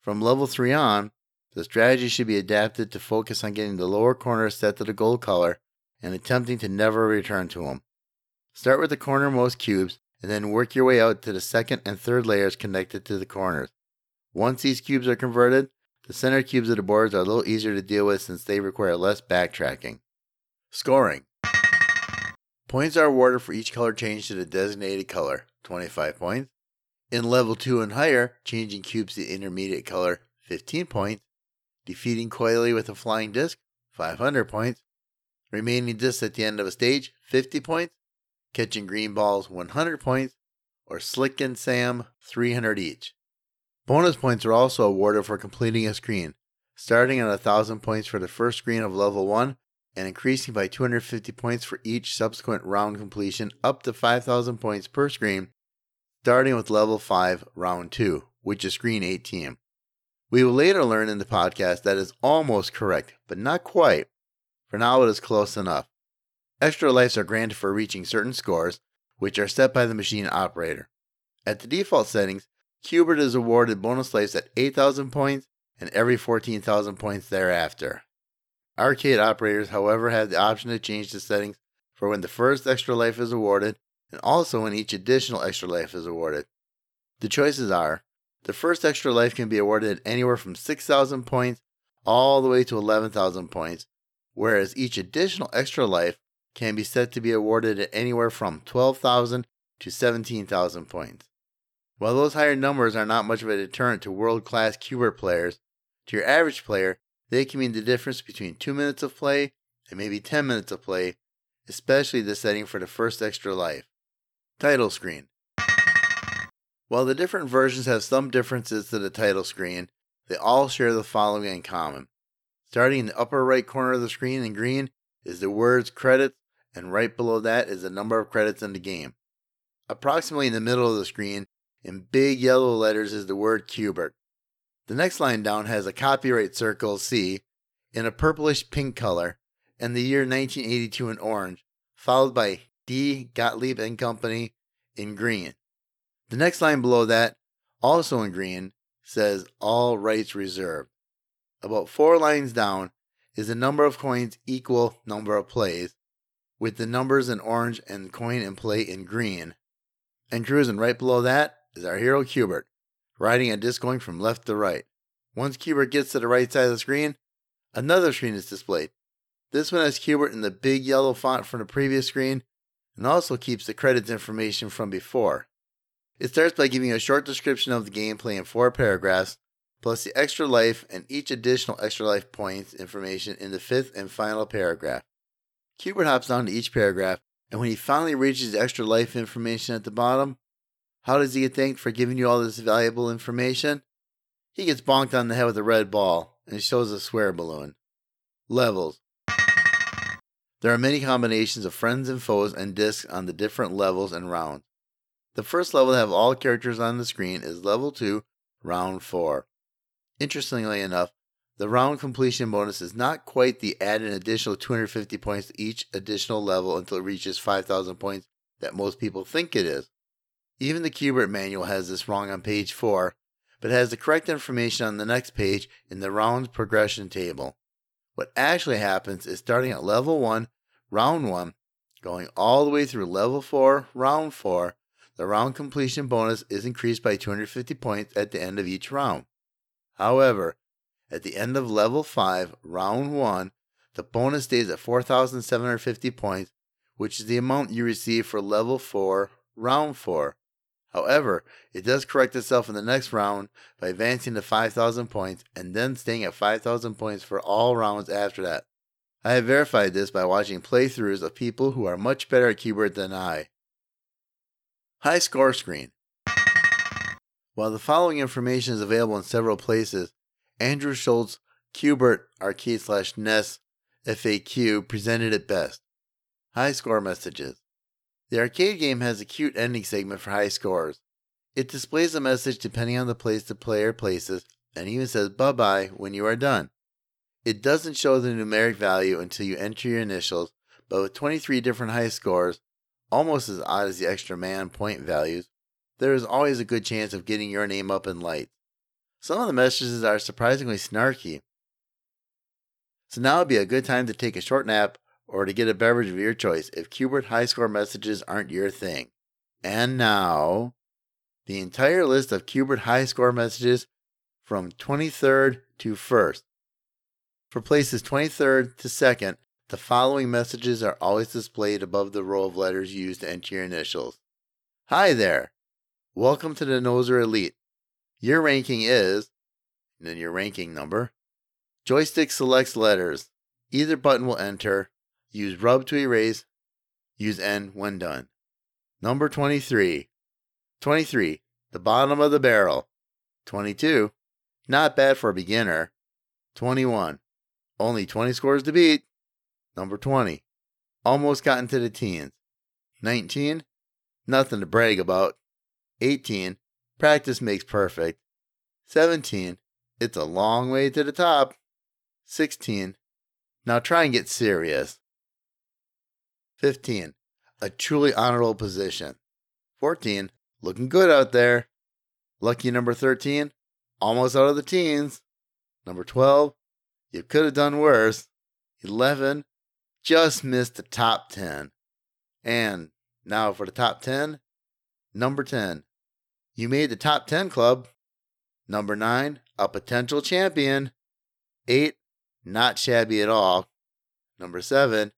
From level 3 on, the strategy should be adapted to focus on getting the lower corners set to the gold color and attempting to never return to them. Start with the cornermost cubes and then work your way out to the second and third layers connected to the corners. Once these cubes are converted, the center cubes of the boards are a little easier to deal with since they require less backtracking. Scoring Points are awarded for each color change to the designated color, 25 points. In level 2 and higher, changing cubes to intermediate color, 15 points. Defeating Coily with a flying disc, 500 points. Remaining discs at the end of a stage, 50 points. Catching green balls, 100 points. Or Slick and Sam, 300 each. Bonus points are also awarded for completing a screen, starting at 1,000 points for the first screen of level 1 and increasing by 250 points for each subsequent round completion up to 5,000 points per screen, starting with level 5, round 2, which is screen 18. We will later learn in the podcast that is almost correct, but not quite. For now, it is close enough. Extra lives are granted for reaching certain scores, which are set by the machine operator. At the default settings, Q*bert is awarded bonus lives at 8,000 points and every 14,000 points thereafter. Arcade operators, however, have the option to change the settings for when the first extra life is awarded and also when each additional extra life is awarded. The choices are the first extra life can be awarded anywhere from 6,000 points all the way to 11,000 points, whereas each additional extra life can be set to be awarded at anywhere from 12,000 to 17,000 points. While those higher numbers are not much of a deterrent to world class Q*bert players, to your average player, they can mean the difference between 2 minutes of play and maybe 10 minutes of play, especially the setting for the first extra life. Title screen. While the different versions have some differences to the title screen, they all share the following in common. Starting in the upper right corner of the screen in green is the words credits, and right below that is the number of credits in the game. Approximately in the middle of the screen, in big yellow letters, is the word Q*bert. The next line down has a copyright circle C in a purplish pink color and the year 1982 in orange, followed by D. Gottlieb and Company in green. The next line below that, also in green, says All Rights Reserved. About four lines down is the number of coins equal number of plays, with the numbers in orange and coin and play in green. And cruising right below that is our hero Q*bert, riding a disc going from left to right. Once Q*bert gets to the right side of the screen, another screen is displayed. This one has Q*bert in the big yellow font from the previous screen and also keeps the credits information from before. It starts by giving a short description of the gameplay in four paragraphs, plus the extra life and each additional extra life points information in the fifth and final paragraph. Q*bert hops down to each paragraph, and when he finally reaches the extra life information at the bottom, how does he get thanked for giving you all this valuable information? He gets bonked on the head with a red ball and shows a swear balloon. Levels. There are many combinations of friends and foes and discs on the different levels and rounds. The first level to have all characters on the screen is level 2, round 4. Interestingly enough, the round completion bonus is not quite the add an additional 250 points to each additional level until it reaches 5,000 points that most people think it is. Even the Q*bert manual has this wrong on page 4, but has the correct information on the next page in the round progression table. What actually happens is starting at level 1, round 1, going all the way through level 4, round 4, the round completion bonus is increased by 250 points at the end of each round. However, at the end of level 5, round 1, the bonus stays at 4,750 points, which is the amount you receive for level 4, round 4. However, it does correct itself in the next round by advancing to 5,000 points and then staying at 5,000 points for all rounds after that. I have verified this by watching playthroughs of people who are much better at Q*bert than I. High score screen. While the following information is available in several places, Andrew Schultz Q*bert Arcade slash NES FAQ presented it best. High score messages. The arcade game has a cute ending segment for high scores. It displays a message depending on the place the player places and even says bye bye when you are done. It doesn't show the numeric value until you enter your initials, but with 23 different high scores, almost as odd as the extra man point values, there is always a good chance of getting your name up in lights. Some of the messages are surprisingly snarky. So now would be a good time to take a short nap or to get a beverage of your choice if Q*bert high score messages aren't your thing. And now, the entire list of Q*bert high score messages from 23rd to 1st. For places 23rd to 2nd, the following messages are always displayed above the row of letters used to enter your initials. Hi there! Welcome to the Noser Elite. Your ranking is, and then your ranking number. Joystick selects letters. Either button will enter. Use rub to erase. Use N when done. Number 23. 23. The bottom of the barrel. 22. Not bad for a beginner. 21. Only 20 scores to beat. Number 20. Almost got into the teens. 19. Nothing to brag about. 18. Practice makes perfect. 17. It's a long way to the top. 16. Now try and get serious. 15. A truly honorable position. 14. Looking good out there. Lucky number 13. Almost out of the teens. Number 12. You could have done worse. 11. Just missed the top 10. And now for the top 10. Number 10. You made the top 10 club. Number 9. A potential champion. 8. Not shabby at all. Number 7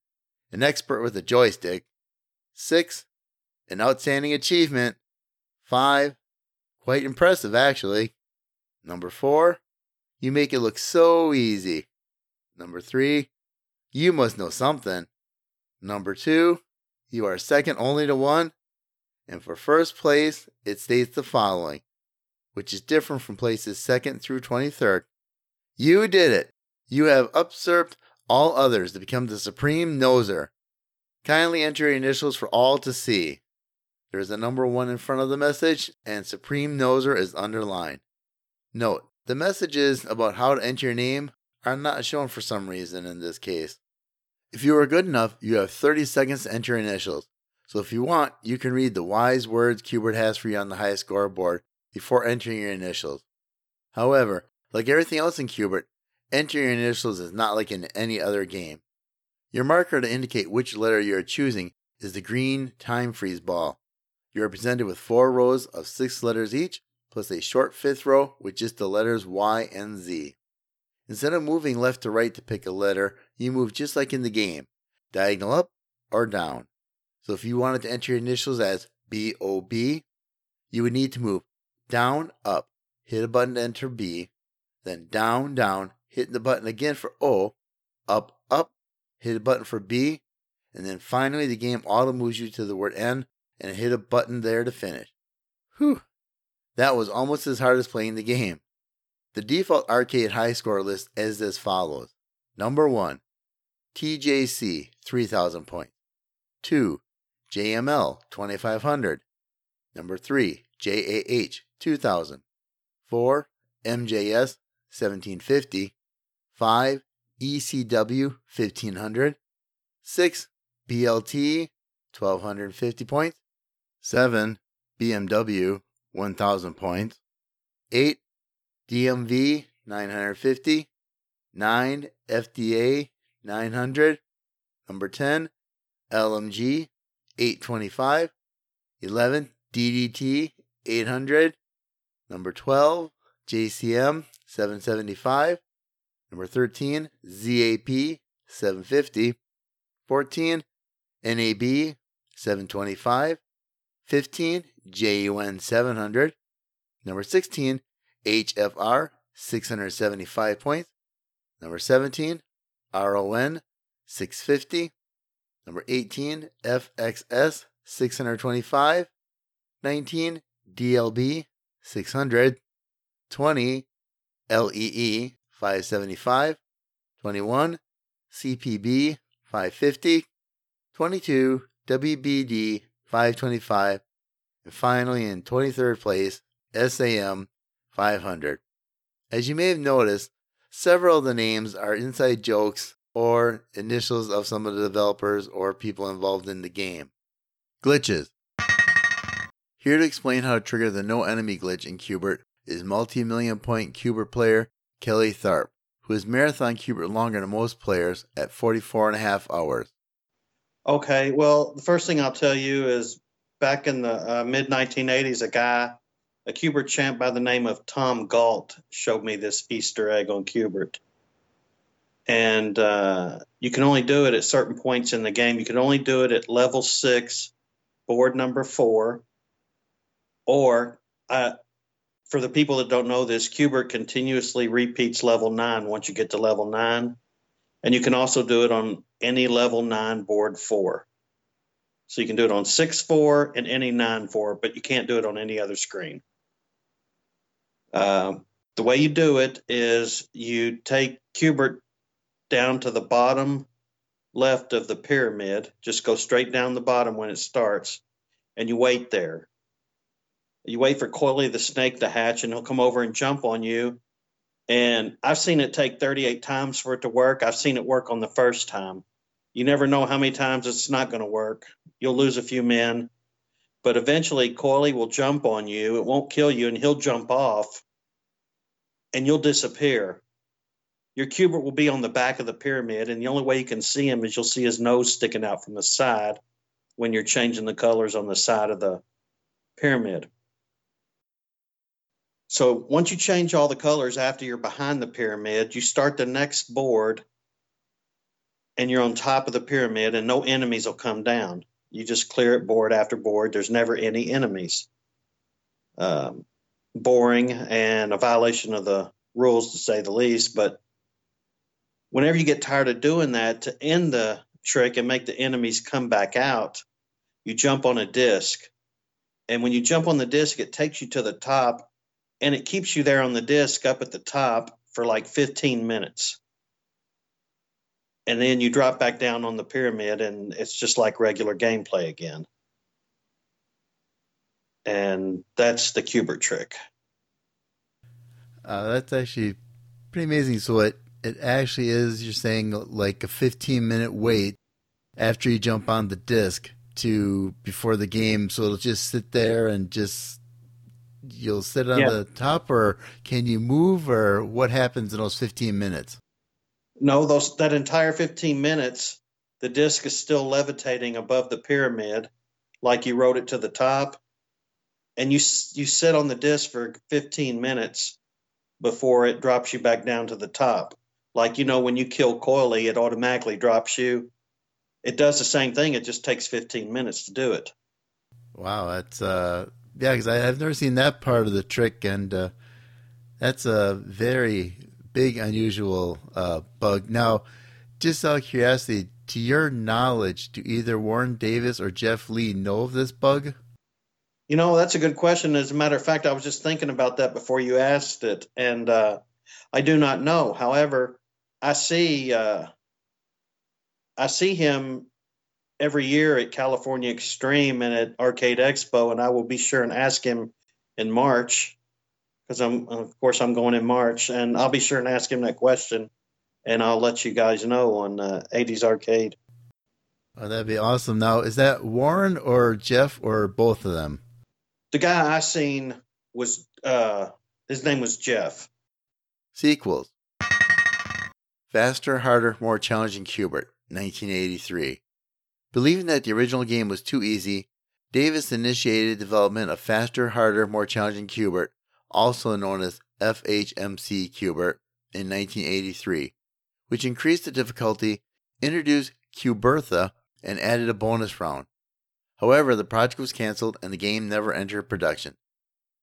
an expert with a joystick. Six, an outstanding achievement. Five, quite impressive actually. Number four, you make it look so easy. Number three, you must know something. Number two, you are second only to one. And for first place, it states the following, which is different from places second through 23rd. You did it. You have usurped all others to become the supreme noser. Kindly enter your initials for all to see. There is a number one in front of the message, and Supreme Noser is underlined. Note, The messages about how to enter your name are not shown for some reason in this case. If you are good enough, you have 30 seconds to enter initials. So if you want, you can read the wise words Q*bert has for you on the high score board before entering your initials. However, like everything else in Q*bert, entering your initials is not like in any other game. Your marker to indicate which letter you are choosing is the green time freeze ball. You are presented with four rows of six letters each, plus a short fifth row with just the letters Y and Z. Instead of moving left to right to pick a letter, you move just like in the game, diagonal up or down. So if you wanted to enter your initials as BOB, you would need to move down, up, hit a button to enter B, then down, down, hit the button again for O, up, up, hit a button for B, and then finally the game auto moves you to the word N and hit a button there to finish. Whew, that was almost as hard as playing the game. The default arcade high score list is as follows. Number 1, TJC 3000 points. 2, JML 2500. Number 3, JAH 2000. 4, MJS 1750. 5, ECW 1500. 6, BLT 1250 points. 7, BMW 1000 points. 8, DMV 950. 9, FDA 900. Number 10, LMG 825. 11, DDT 800. Number 12, JCM 775. Number 13, ZAP 750. 14, NAB 725. 15, JUN 700. Number 16, HFR 675 points. Number 17, RON 650. Number 18, FXS 625. 19, DLB 600. 20, LEE 575. 21, CPB 550. 22, WBD 525. And finally, in 23rd place, SAM 500. As you may have noticed, several of the names are inside jokes or initials of some of the developers or people involved in the game. Glitches. Here to explain how to trigger the no enemy glitch in Q*bert is multi-million point Q*bert player Kelly Tharp, who has marathon Q*bert longer than most players at 44 and a half hours. Okay, well, the first thing I'll tell you is back in the uh, mid 1980s, a guy, a Q*bert champ by the name of Tom Galt, showed me this Easter egg on Q*bert. And uh, you can only do it at certain points in the game. You can only do it at level six, board number four, or uh, for the people that don't know this, Q*bert continuously repeats level nine once you get to level nine. And you can also do it on any level nine board four. So you can do it on six four and any nine four, but you can't do it on any other screen. Uh, the way you do it is you take Q*bert down to the bottom left of the pyramid. Just go straight down the bottom when it starts, and you wait there. You wait for Coily the snake to hatch, and he'll come over and jump on you. And I've seen it take 38 times for it to work. I've seen it work on the first time. You never know how many times it's not going to work. You'll lose a few men, but eventually Coily will jump on you. It won't kill you, and he'll jump off, and you'll disappear. Your Q*bert will be on the back of the pyramid, and the only way you can see him is you'll see his nose sticking out from the side when you're changing the colors on the side of the pyramid. So once you change all the colors after you're behind the pyramid, you start the next board and you're on top of the pyramid and no enemies will come down. You just clear it board after board. There's never any enemies. Um, boring and a violation of the rules to say the least. But whenever you get tired of doing that, to end the trick and make the enemies come back out, you jump on a disc. And when you jump on the disc, it takes you to the top and it keeps you there on the disc up at the top for like 15 minutes. And then you drop back down on the pyramid, and it's just like regular gameplay again. And that's the Q*bert trick. Uh, that's actually pretty amazing. So it it actually is. You're saying like a 15 minute wait after you jump on the disc to before the game. So it'll just sit there and just you'll sit on Yeah. the top, or can you move, or what happens in those 15 minutes? No, those that entire 15 minutes, the disc is still levitating above the pyramid, like you rode it to the top, and you you sit on the disc for 15 minutes before it drops you back down to the top. Like you know, when you kill Coily, it automatically drops you. It does the same thing. It just takes 15 minutes to do it. Wow, that's uh, yeah, because I've never seen that part of the trick, and uh, that's a very big, unusual uh, bug. Now, just out of curiosity, to your knowledge, do either Warren Davis or Jeff Lee know of this bug? You know, that's a good question. As a matter of fact, I was just thinking about that before you asked it, and uh, I do not know. However, I see uh, I see him every year at California Extreme and at Arcade Expo, and I will be sure and ask him in March because I'm of course I'm going in March, and I'll be sure and ask him that question, and I'll let you guys know on uh, 80s Arcade. Oh, that'd be awesome. Now, is that Warren or Jeff or both of them? The guy I seen was uh, his name was Jeff. Sequels Faster, Harder, More Challenging Q*bert, 1983. Believing that the original game was too easy, Davis initiated development of Faster, Harder, More Challenging Q*bert, also known as FHMC Q*bert, in 1983, which increased the difficulty, introduced Q*bertha, and added a bonus round. However, the project was canceled and the game never entered production.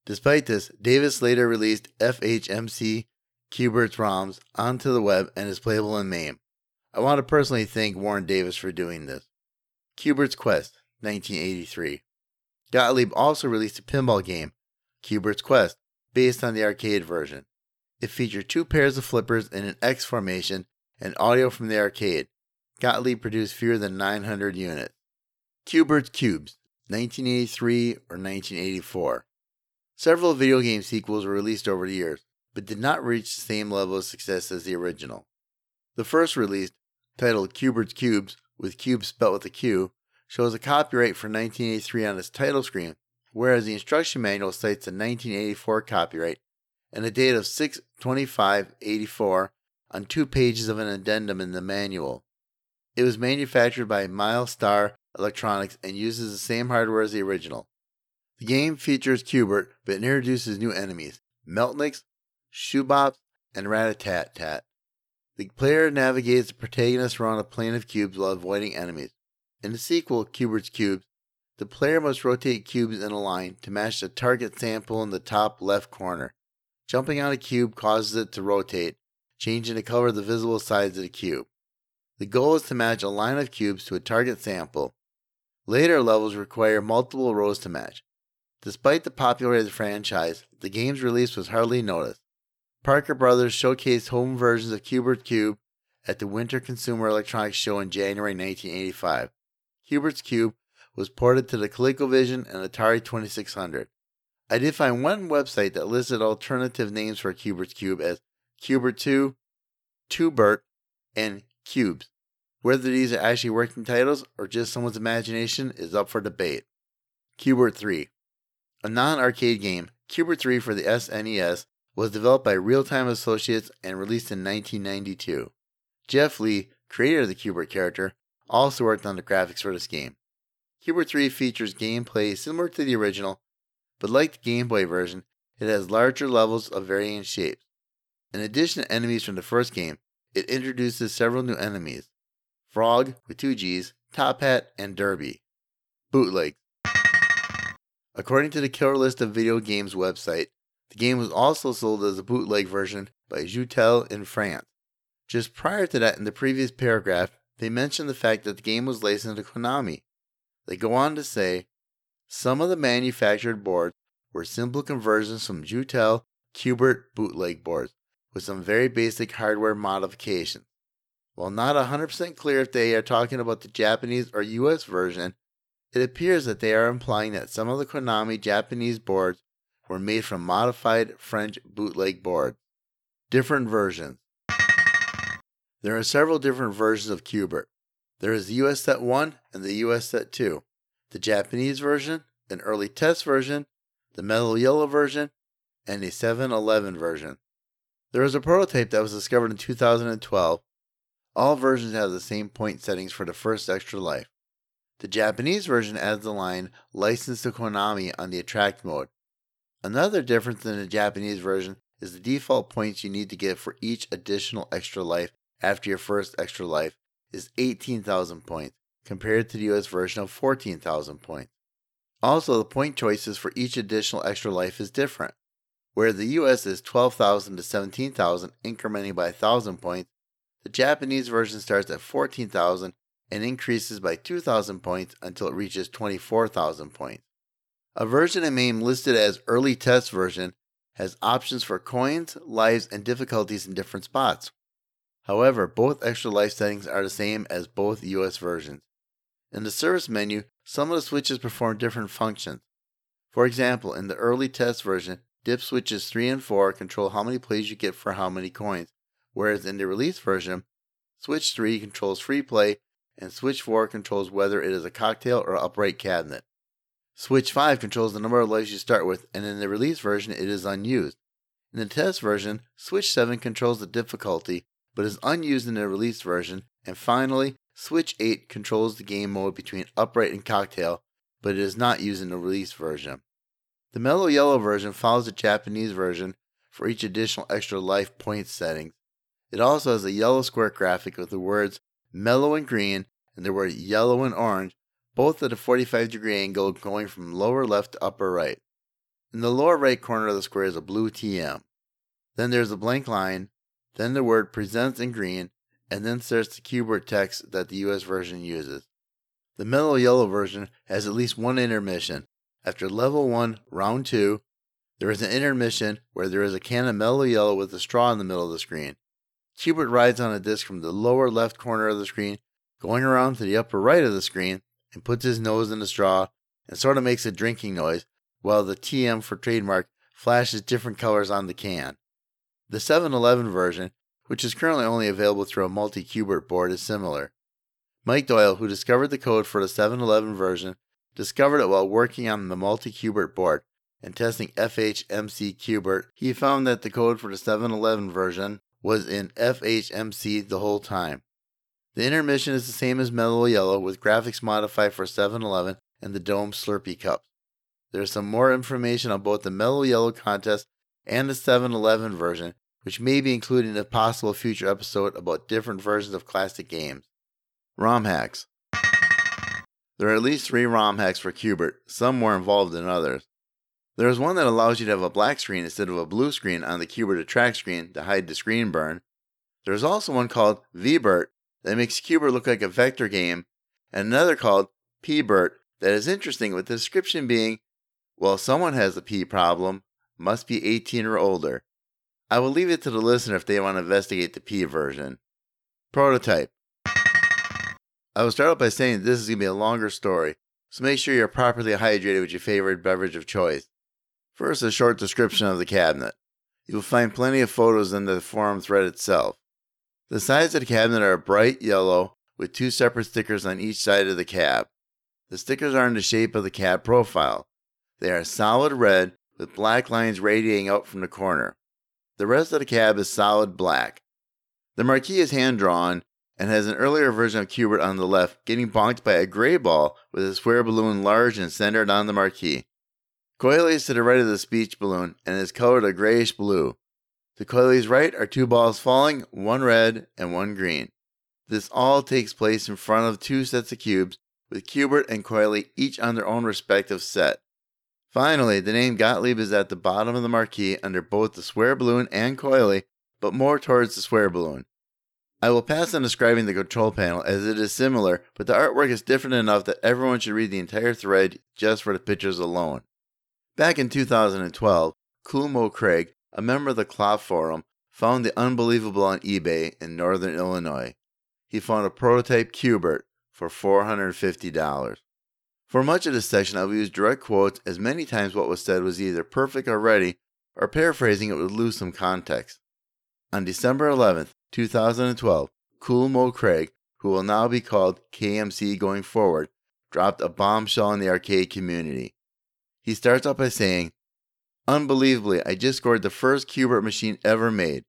Despite this, Davis later released FHMC Q*bert's ROMs onto the web and is playable in MAME. I want to personally thank Warren Davis for doing this. Q*bert's Quest, 1983. Gottlieb also released a pinball game, Q*bert's Quest, based on the arcade version. It featured two pairs of flippers in an X formation and audio from the arcade. Gottlieb produced fewer than 900 units. Q*bert's Qubes, 1983 or 1984. Several video game sequels were released over the years, but did not reach the same level of success as the original. The first release, titled Q*bert's Qubes, with cubes spelled with a Q, shows a copyright for 1983 on its title screen, whereas the instruction manual cites a 1984 copyright and a date of 6-25-84 on two pages of an addendum in the manual. It was manufactured by Mylstar Electronics and uses the same hardware as the original. The game features Q*bert, but introduces new enemies, Meltnicks, Shoobops, and Rat-a-tat-tat. The player navigates the protagonist around a plane of cubes while avoiding enemies. In the sequel, Q*bert's Qubes, the player must rotate cubes in a line to match the target sample in the top left corner. Jumping on a cube causes it to rotate, changing the color of the visible sides of the cube. The goal is to match a line of cubes to a target sample. Later levels require multiple rows to match. Despite the popularity of the franchise, the game's release was hardly noticed. Parker Brothers showcased home versions of Q*bert's Qube at the Winter Consumer Electronics Show in January 1985. Q*bert's Qube was ported to the ColecoVision and Atari 2600. I did find one website that listed alternative names for Q*bert's Qube as Q*bert 2, Tubert, and Cubes. Whether these are actually working titles or just someone's imagination is up for debate. Q*bert 3. A non arcade game, Q*bert 3 for the SNES was developed by Real Time Associates and released in 1992. Jeff Lee, creator of the Q*bert character, also worked on the graphics for this game. Q*bert 3 features gameplay similar to the original, but like the Game Boy version, it has larger levels of varying shapes. In addition to enemies from the first game, it introduces several new enemies Frog with two G's, Top Hat, and Derby. Bootleg. According to the Killer List of Video Games website, the game was also sold as a bootleg version by Joutel in France. Just prior to that, in the previous paragraph, they mentioned the fact that the game was licensed to Konami. They go on to say, some of the manufactured boards were simple conversions from Joutel Q*bert bootleg boards with some very basic hardware modifications. While not 100% clear if they are talking about the Japanese or US version, it appears that they are implying that some of the Konami Japanese boards were made from modified French bootleg board. Different versions. There are several different versions of Q*bert. There is the US Set 1 and the US Set 2, the Japanese version, an early test version, the Mellow Yellow version, and a 711 version. There is a prototype that was discovered in 2012. All versions have the same point settings for the first extra life. The Japanese version adds the line licensed to Konami on the attract mode. Another difference in the Japanese version is the default points you need to get for each additional extra life after your first extra life is 18,000 points compared to the US version of 14,000 points. Also, the point choices for each additional extra life is different. Where the US is 12,000 to 17,000 incrementing by 1,000 points, the Japanese version starts at 14,000 and increases by 2,000 points until it reaches 24,000 points. A version in MAME listed as early test version has options for coins, lives, and difficulties in different spots. However, both extra life settings are the same as both US versions. In the service menu, some of the switches perform different functions. For example, in the early test version, dip switches 3 and 4 control how many plays you get for how many coins, whereas in the release version, switch 3 controls free play and switch 4 controls whether it is a cocktail or upright cabinet. Switch 5 controls the number of lives you start with, and in the release version, it is unused. In the test version, Switch 7 controls the difficulty, but is unused in the release version, and finally, Switch 8 controls the game mode between upright and cocktail, but it is not used in the release version. The mellow yellow version follows the Japanese version for each additional extra life point settings. It also has a yellow square graphic with the words mellow and green and the word yellow and orange, both at a 45 degree angle going from lower left to upper right. In the lower right corner of the square is a blue TM. Then there's a blank line, then the word presents in green, and then there's the Q*bert text that the US version uses. The mellow yellow version has at least one intermission. After level 1, round 2, there is an intermission where there is a can of mellow yellow with a straw in the middle of the screen. Q*bert rides on a disc from the lower left corner of the screen, going around to the upper right of the screen, and puts his nose in the straw and sort of makes a drinking noise, while the TM for trademark flashes different colors on the can. The 7 Eleven version, which is currently only available through a multi Q*bert board, is similar. Mike Doyle, who discovered the code for the 7 Eleven version, discovered it while working on the multi Q*bert board and testing FHMC Q*bert. He found that the code for the 7 Eleven version was in FHMC the whole time. The intermission is the same as Mellow Yellow with graphics modified for 7 Eleven and the Dome Slurpee cups. There is some more information on both the Mellow Yellow contest and the 7 Eleven version, which may be included in a possible future episode about different versions of classic games. ROM hacks. There are at least three ROM hacks for Q*bert, some more involved than others. There is one that allows you to have a black screen instead of a blue screen on the Q*bert attract screen to hide the screen burn. There is also one called VBERT that makes Q*bert look like a vector game, and another called PBERT that is interesting with the description being, well, someone has a P problem, must be 18 or older. I will leave it to the listener if they want to investigate the P version. Prototype. I will start out by saying this is going to be a longer story, so make sure you're properly hydrated with your favorite beverage of choice. First, a short description of the cabinet. You will find plenty of photos in the forum thread itself. The sides of the cabinet are bright yellow with two separate stickers on each side of the cab. The stickers are in the shape of the cab profile. They are solid red with black lines radiating out from the corner. The rest of the cab is solid black. The marquee is hand drawn and has an earlier version of Q*bert on the left getting bonked by a gray ball with a square balloon large and centered on the marquee. Coily is to the right of the speech balloon and is colored a grayish blue. To Coily's right are two balls falling, one red and one green. This all takes place in front of two sets of cubes, with Q*bert and Coily each on their own respective set. Finally, the name Gottlieb is at the bottom of the marquee under both the square balloon and Coily, but more towards the square balloon. I will pass on describing the control panel as it is similar, but the artwork is different enough that everyone should read the entire thread just for the pictures alone. Back in 2012, Kool Mo Craig a member of the KLOV Forum found the unbelievable on eBay in northern Illinois. He found a prototype Q*bert for $450. For much of this section, I will use direct quotes as many times what was said was either perfect already or paraphrasing it would lose some context. On December 11th, 2012, Kool Mo Craig, who will now be called KMC going forward, dropped a bombshell in the arcade community. He starts off by saying, Unbelievably, I just scored the first Q*bert machine ever made.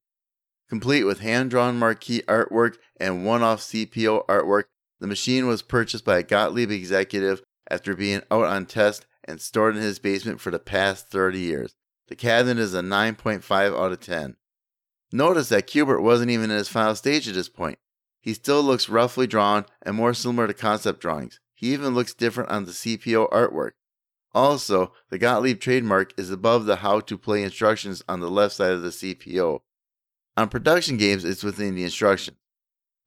Complete with hand drawn marquee artwork and one off CPO artwork, the machine was purchased by a Gottlieb executive after being out on test and stored in his basement for the past 30 years. The cabinet is a 9.5 out of 10. Notice that Q*bert wasn't even in his final stage at this point. He still looks roughly drawn and more similar to concept drawings. He even looks different on the CPO artwork. Also, the Gottlieb trademark is above the how to play instructions on the left side of the CPO. On production games, it's within the instructions.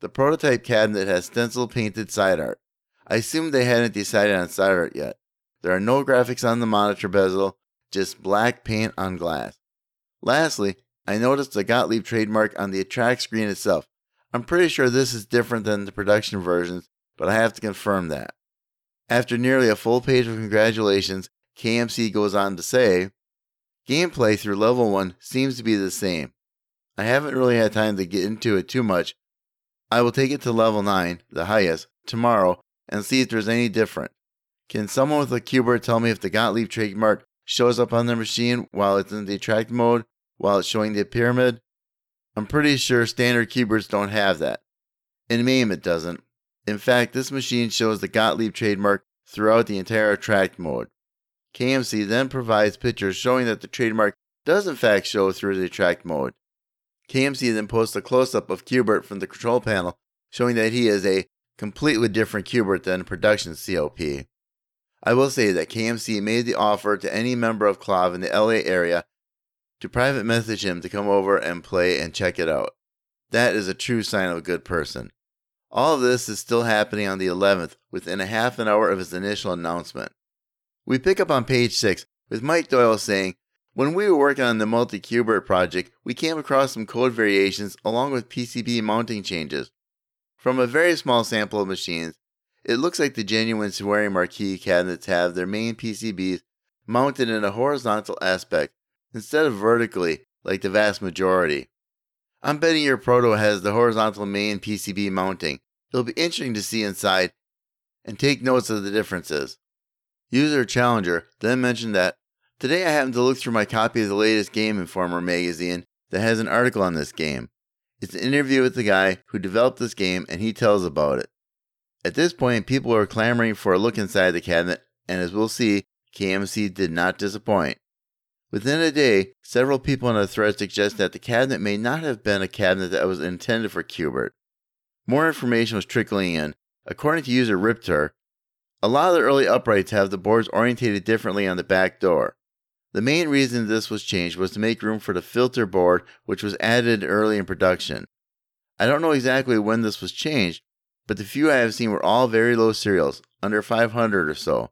The prototype cabinet has stencil painted side art. I assume they hadn't decided on side art yet. There are no graphics on the monitor bezel, just black paint on glass. Lastly, I noticed the Gottlieb trademark on the attract screen itself. I'm pretty sure this is different than the production versions, but I have to confirm that. After nearly a full page of congratulations, KMC goes on to say, Gameplay through level 1 seems to be the same. I haven't really had time to get into it too much. I will take it to level 9, the highest, tomorrow and see if there's any different. Can someone with a Q*bert tell me if the Gottlieb trademark shows up on their machine while it's in the attract mode while it's showing the pyramid? I'm pretty sure standard Q*berts don't have that. In MAME it doesn't. In fact, this machine shows the Gottlieb trademark throughout the entire attract mode. KMC then provides pictures showing that the trademark does in fact show through the attract mode. KMC then posts a close up of Q*bert from the control panel showing that he is a completely different Q*bert than production COP. I will say that KMC made the offer to any member of KLOV in the LA area to private message him to come over and play and check it out. That is a true sign of a good person. All of this is still happening on the 11th, within a half an hour of his initial announcement. We pick up on page 6 with Mike Doyle saying, When we were working on the multi Q*bert project, we came across some code variations along with PCB mounting changes. From a very small sample of machines, it looks like the genuine swearing marquee cabinets have their main PCBs mounted in a horizontal aspect instead of vertically like the vast majority. I'm betting your proto has the horizontal main PCB mounting. It'll be interesting to see inside and take notes of the differences. User Challenger then mentioned that today I happened to look through my copy of the latest Game Informer magazine that has an article on this game. It's an interview with the guy who developed this game, and he tells about it. At this point, people are clamoring for a look inside the cabinet, and as we'll see, KMC did not disappoint. Within a day, several people in the thread suggest that the cabinet may not have been a cabinet that was intended for Q*bert. More information was trickling in. According to user Ripter, a lot of the early uprights have the boards orientated differently on the back door. The main reason this was changed was to make room for the filter board, which was added early in production. I don't know exactly when this was changed, but the few I have seen were all very low serials, under 500 or so.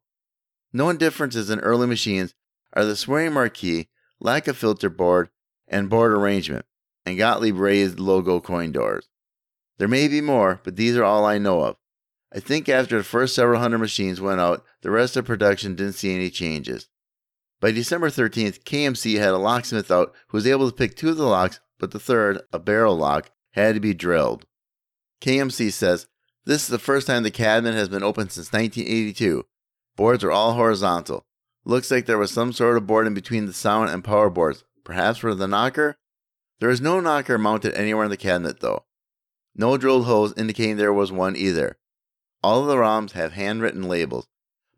Known differences in early machines are the swearing marquee, lack of filter board, and board arrangement, and Gottlieb raised logo coin doors. There may be more, but these are all I know of. I think after the first several hundred machines went out, the rest of production didn't see any changes. By December 13th, KMC had a locksmith out who was able to pick two of the locks, but the third, a barrel lock, had to be drilled. KMC says, This is the first time the cabinet has been opened since 1982. Boards are all horizontal. Looks like there was some sort of board in between the sound and power boards, perhaps for the knocker? There is no knocker mounted anywhere in the cabinet, though. No drilled holes indicating there was one either. All of the ROMs have handwritten labels.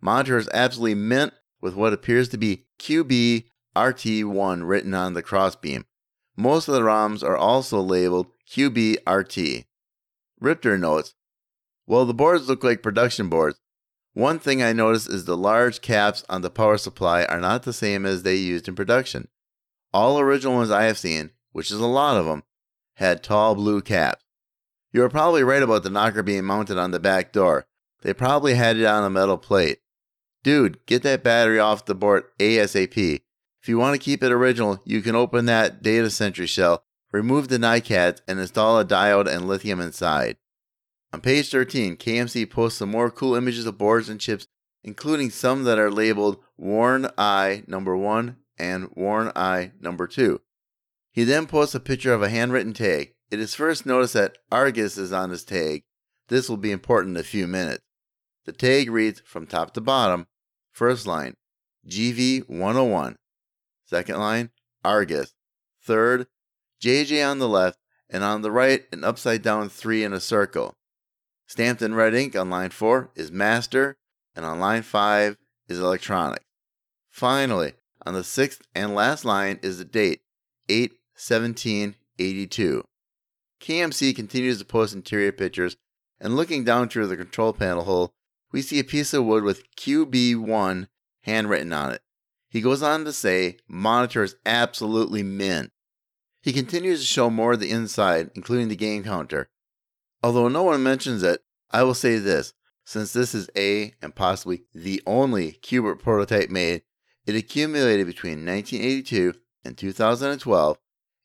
Monitor is absolutely mint with what appears to be QB-RT1 written on the crossbeam. Most of the ROMs are also labeled QB-RT. Ripter notes, Well, the boards look like production boards. One thing I noticed is the large caps on the power supply are not the same as they used in production. All original ones I have seen, which is a lot of them, had tall blue caps. You are probably right about the knocker being mounted on the back door. They probably had it on a metal plate. Dude, get that battery off the board ASAP. If you want to keep it original, you can open that data century shell, remove the NiCads, and install a diode and lithium inside. On page 13, KMC posts some more cool images of boards and chips including some that are labeled Worn Eye number 1 and Worn Eye number 2. He then posts a picture of a handwritten tag. It is first noticed that Argus is on his tag. This will be important in a few minutes. The tag reads from top to bottom first line, GV 101. Second line, Argus. Third, JJ on the left, and on the right, an upside down 3 in a circle. Stamped in red ink on line 4 is Master, and on line 5 is Electronic. Finally, on the sixth and last line is the date 8 17 82. KMC continues to post interior pictures, and looking down through the control panel hole, we see a piece of wood with QB1 handwritten on it. He goes on to say, Monitor is absolutely mint. He continues to show more of the inside, including the game counter. Although no one mentions it, I will say this since this is a and possibly the only Q*bert prototype made, it accumulated between 1982 and 2012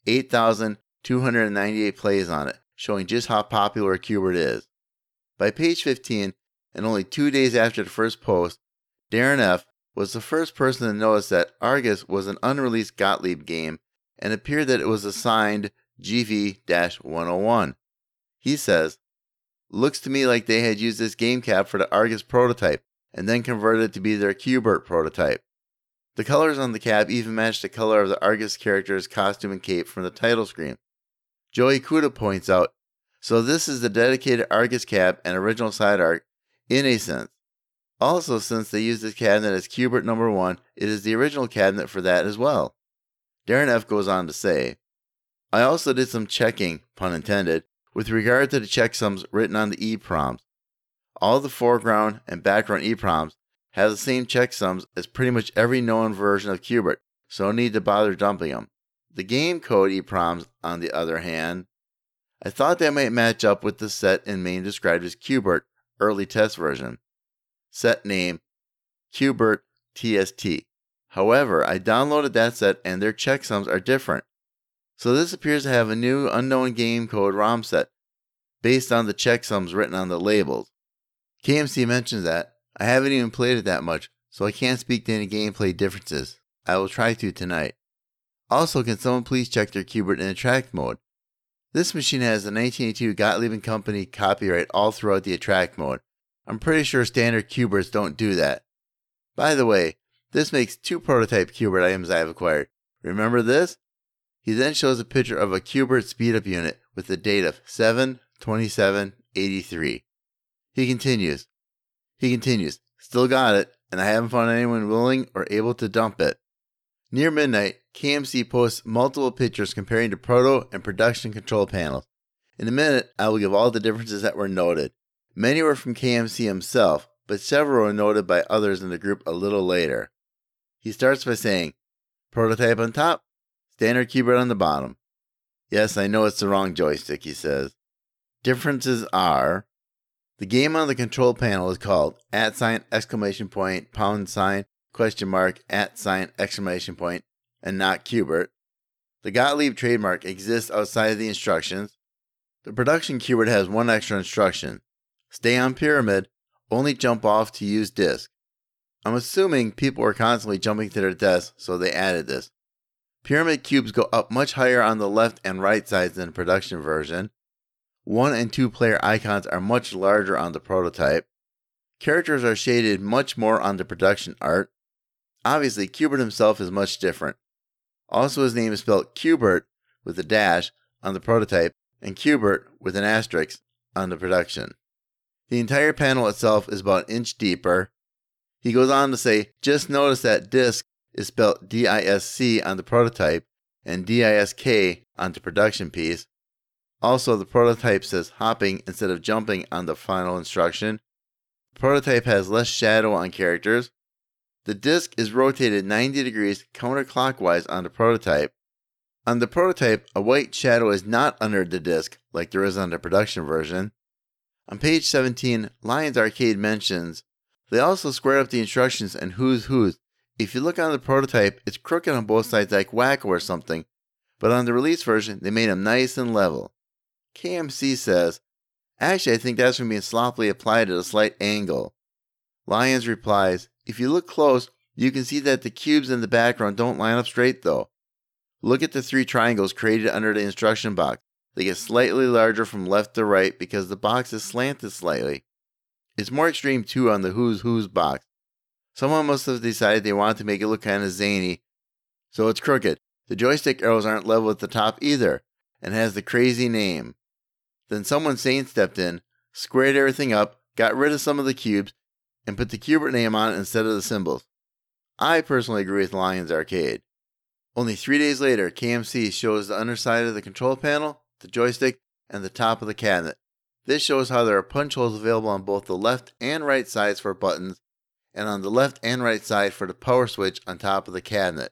8,298 plays on it, showing just how popular Q*bert is. By page 15, and only two days after the first post, Darren F. was the first person to notice that Argus was an unreleased Gottlieb game and appeared that it was assigned GV 101. He says, Looks to me like they had used this game cap for the Argus prototype and then converted it to be their Q*bert prototype. The colors on the cap even match the color of the Argus character's costume and cape from the title screen. Joey Kuda points out, so this is the dedicated Argus cap and original side art in a sense. Also, since they use this cabinet as Q*bert number one, it is the original cabinet for that as well. Darren F. goes on to say, I also did some checking, pun intended, with regard to the checksums written on the EEPROMs. All the foreground and background EEPROMs have the same checksums as pretty much every known version of Q*bert, so no need to bother dumping them. The game code EEPROMs, on the other hand, I thought they might match up with the set in MAME described as Q*bert early test version. Set name Q*bert TST. However, I downloaded that set and their checksums are different. So this appears to have a new unknown game code ROM set based on the checksums written on the labels. KMC mentions that. I haven't even played it that much, so I can't speak to any gameplay differences. I will try to tonight. Also, can someone please check their Q*bert in attract mode? This machine has the 1982 Gottlieb Company copyright all throughout the attract mode. I'm pretty sure standard Q*berts don't do that. By the way, this makes two prototype Q*bert items I have acquired. Remember this? He then shows a picture of a Q*bert speedup unit with the date of 7 27 83. He continues. He continues, Still got it, and I haven't found anyone willing or able to dump it. Near midnight, KMC posts multiple pictures comparing the proto and production control panels. In a minute, I will give all the differences that were noted. Many were from KMC himself, but several were noted by others in the group a little later. He starts by saying, Prototype on top, Standard keyboard on the bottom. Yes, I know it's the wrong joystick, he says. Differences are the game on the control panel is called at sign exclamation point pound sign question mark at sign exclamation point and not Q*bert. The Gottlieb trademark exists outside of the instructions. The production Q*bert has one extra instruction. Stay on pyramid, only jump off to use disk. I'm assuming people were constantly jumping to their desks, so they added this. Pyramid cubes go up much higher on the left and right sides than the production version. One and two player icons are much larger on the prototype. Characters are shaded much more on the production art. Obviously, Q*bert himself is much different. Also, his name is spelled Q*bert with a dash on the prototype and Q*bert with an asterisk on the production. The entire panel itself is about an inch deeper. He goes on to say, just notice that disc is spelled D-I-S-C on the prototype and D-I-S-K on the production piece. Also, the prototype says hopping instead of jumping on the final instruction. The prototype has less shadow on characters. The disc is rotated 90 degrees counterclockwise on the prototype. On the prototype, a white shadow is not under the disc like there is on the production version. On page 17, Lions Arcade mentions they also squared up the instructions and who's who's if you look on the prototype, it's crooked on both sides like Wacko or something, but on the release version, they made them nice and level. KMC says, Actually, I think that's from being sloppily applied at a slight angle. Lions replies, If you look close, you can see that the cubes in the background don't line up straight though. Look at the three triangles created under the instruction box. They get slightly larger from left to right because the box is slanted slightly. It's more extreme too on the Who's Who's box. Someone must have decided they wanted to make it look kind of zany, so it's crooked. The joystick arrows aren't level at the top either, and has the crazy name. Then someone sane stepped in, squared everything up, got rid of some of the cubes, and put the Q*bert name on it instead of the symbols. I personally agree with Lions Arcade. Only three days later, KMC shows the underside of the control panel, the joystick, and the top of the cabinet. This shows how there are punch holes available on both the left and right sides for buttons, and on the left and right side for the power switch on top of the cabinet.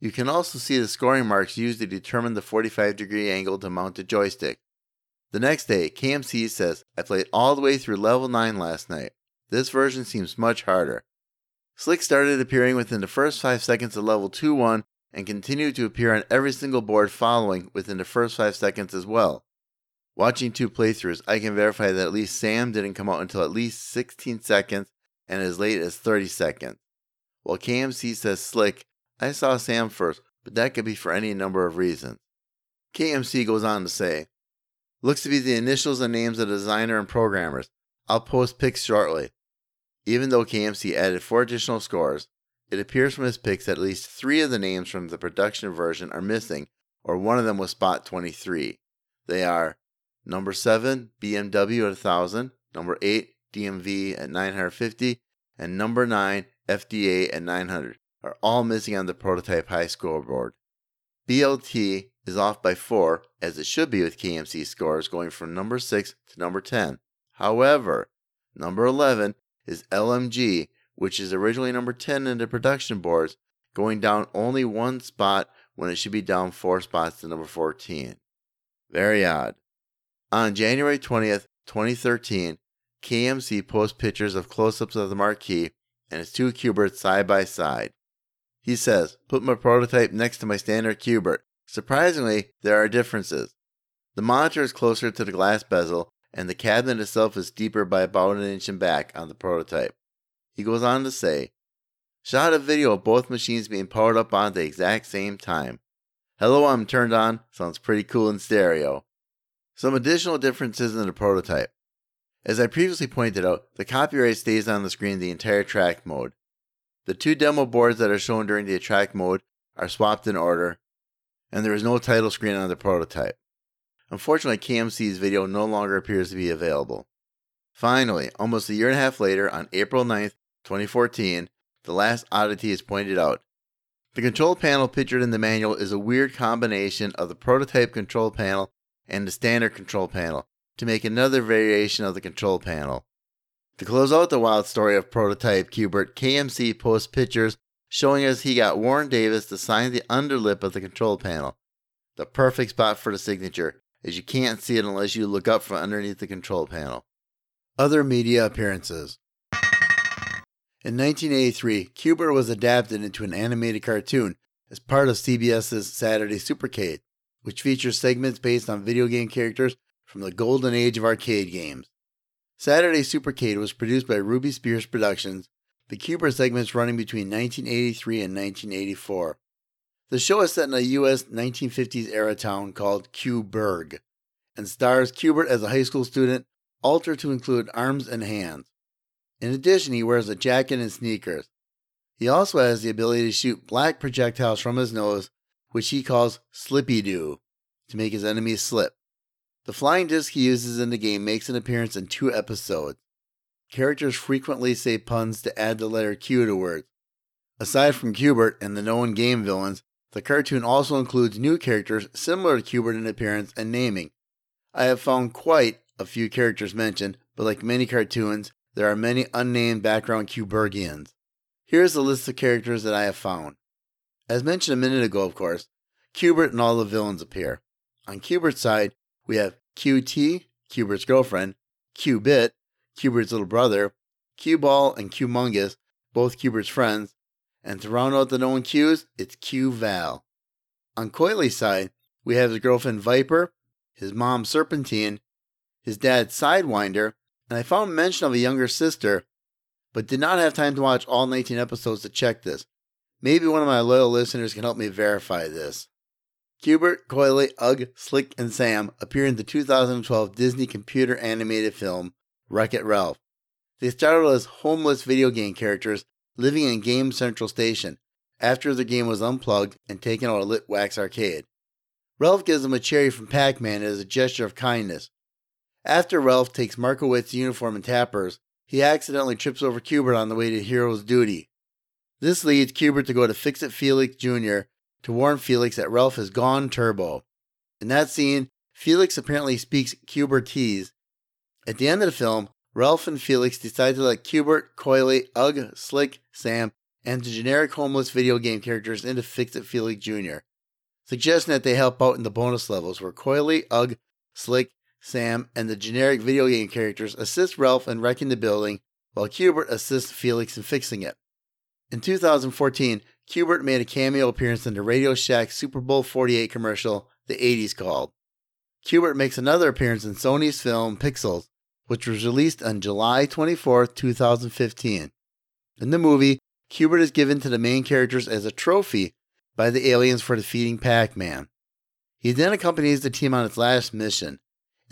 You can also see the scoring marks used to determine the 45 degree angle to mount the joystick. The next day, KMC says, I played all the way through level 9 last night. This version seems much harder. Slick started appearing within the first 5 seconds of level 2 1 and continued to appear on every single board following within the first 5 seconds as well. Watching two playthroughs, I can verify that at least Sam didn't come out until at least 16 seconds and as late as 30 seconds. While KMC says Slick, I saw Sam first, but that could be for any number of reasons. KMC goes on to say, Looks to be the initials and names of the designer and programmers. I'll post pics shortly. Even though KMC added four additional scores, it appears from his pics that at least three of the names from the production version are missing, or one of them was spot 23. They are number 7, BMW at 1000, number 8, DMV at 950, and number 9, FDA at 900 are all missing on the prototype high scoreboard. BLT is off by 4, as it should be with KMC scores going from number 6 to number 10. However, number 11 is LMG, which is originally number 10 in the production boards, going down only one spot when it should be down four spots to number 14. Very odd. On January 20th, 2013, KMC posts pictures of close ups of the marquee and its two Q*berts side by side. He says, Put my prototype next to my standard Q*bert. Surprisingly, there are differences. The monitor is closer to the glass bezel, and the cabinet itself is deeper by about an inch and back on the prototype. He goes on to say, Shot a video of both machines being powered up on the exact same time. Hello, I'm turned on sounds pretty cool in stereo. Some additional differences in the prototype. As I previously pointed out, the copyright stays on the screen the entire track mode. The two demo boards that are shown during the track mode are swapped in order, and there is no title screen on the prototype. Unfortunately, KMC's video no longer appears to be available. Finally, almost a year and a half later, on April 9th, 2014, the last oddity is pointed out. The control panel pictured in the manual is a weird combination of the prototype control panel and the standard control panel to make another variation of the control panel. To close out the wild story of prototype Q*bert, KMC posts pictures showing us he got Warren Davis to sign the underlip of the control panel. The perfect spot for the signature, as you can't see it unless you look up from underneath the control panel. Other media appearances. In 1983, Q*bert was adapted into an animated cartoon as part of CBS's Saturday Supercade, which features segments based on video game characters from the golden age of arcade games. Saturday Supercade was produced by Ruby Spears Productions, the Q*bert segments running between 1983 and 1984. The show is set in a U.S. 1950s era town called Q*berg and stars Q*bert as a high school student, altered to include arms and hands. In addition, he wears a jacket and sneakers. He also has the ability to shoot black projectiles from his nose, which he calls Slippy Doo, to make his enemies slip. The flying disc he uses in the game makes an appearance in two episodes. Characters frequently say puns to add the letter Q to words. Aside from Q*bert and the known game villains, the cartoon also includes new characters similar to Q*bert in appearance and naming. I have found quite a few characters mentioned, but like many cartoons, there are many unnamed background Q*bergians. Here's a list of characters that I have found. As mentioned a minute ago, of course, Q*bert and all the villains appear. On Q*bert's side, we have QT, Q*bert's girlfriend, Q*bit, Q*bert's little brother, Q*ball, and Q*mungus, both Q*bert's friends, and to round out the known Qs, it's Q*val. On Coily's side, we have his girlfriend Viper, his mom Serpentine, his dad Sidewinder, and I found mention of a younger sister, but did not have time to watch all 19 episodes to check this. Maybe one of my loyal listeners can help me verify this. Q*bert, Coily, Ugg, Slick, and Sam appear in the 2012 Disney computer animated film Wreck It Ralph. They started as homeless video game characters living in Game Central Station after the game was unplugged and taken out of Litwak's Arcade. Ralph gives them a cherry from Pac Man as a gesture of kindness. After Ralph takes Markowski's uniform and tappers, he accidentally trips over Q*bert on the way to Hero's Duty. This leads Q*bert to go to Fix It Felix Jr. to warn Felix that Ralph has gone turbo. In that scene, Felix apparently speaks Cubertese. At the end of the film, Ralph and Felix decide to let Q*bert, Coily, Ugg, Slick, Sam, and the generic homeless video game characters into Fix It Felix Jr., suggesting that they help out in the bonus levels where Coily, Ugg, Slick, Sam, and the generic video game characters assist Ralph in wrecking the building, while Q*bert assists Felix in fixing it. In 2014, Q*bert made a cameo appearance in the Radio Shack Super Bowl 48 commercial, The 80s Called. Q*bert makes another appearance in Sony's film Pixels, which was released on July 24, 2015. In the movie, Q*bert is given to the main characters as a trophy by the aliens for defeating Pac Man. He then accompanies the team on its last mission.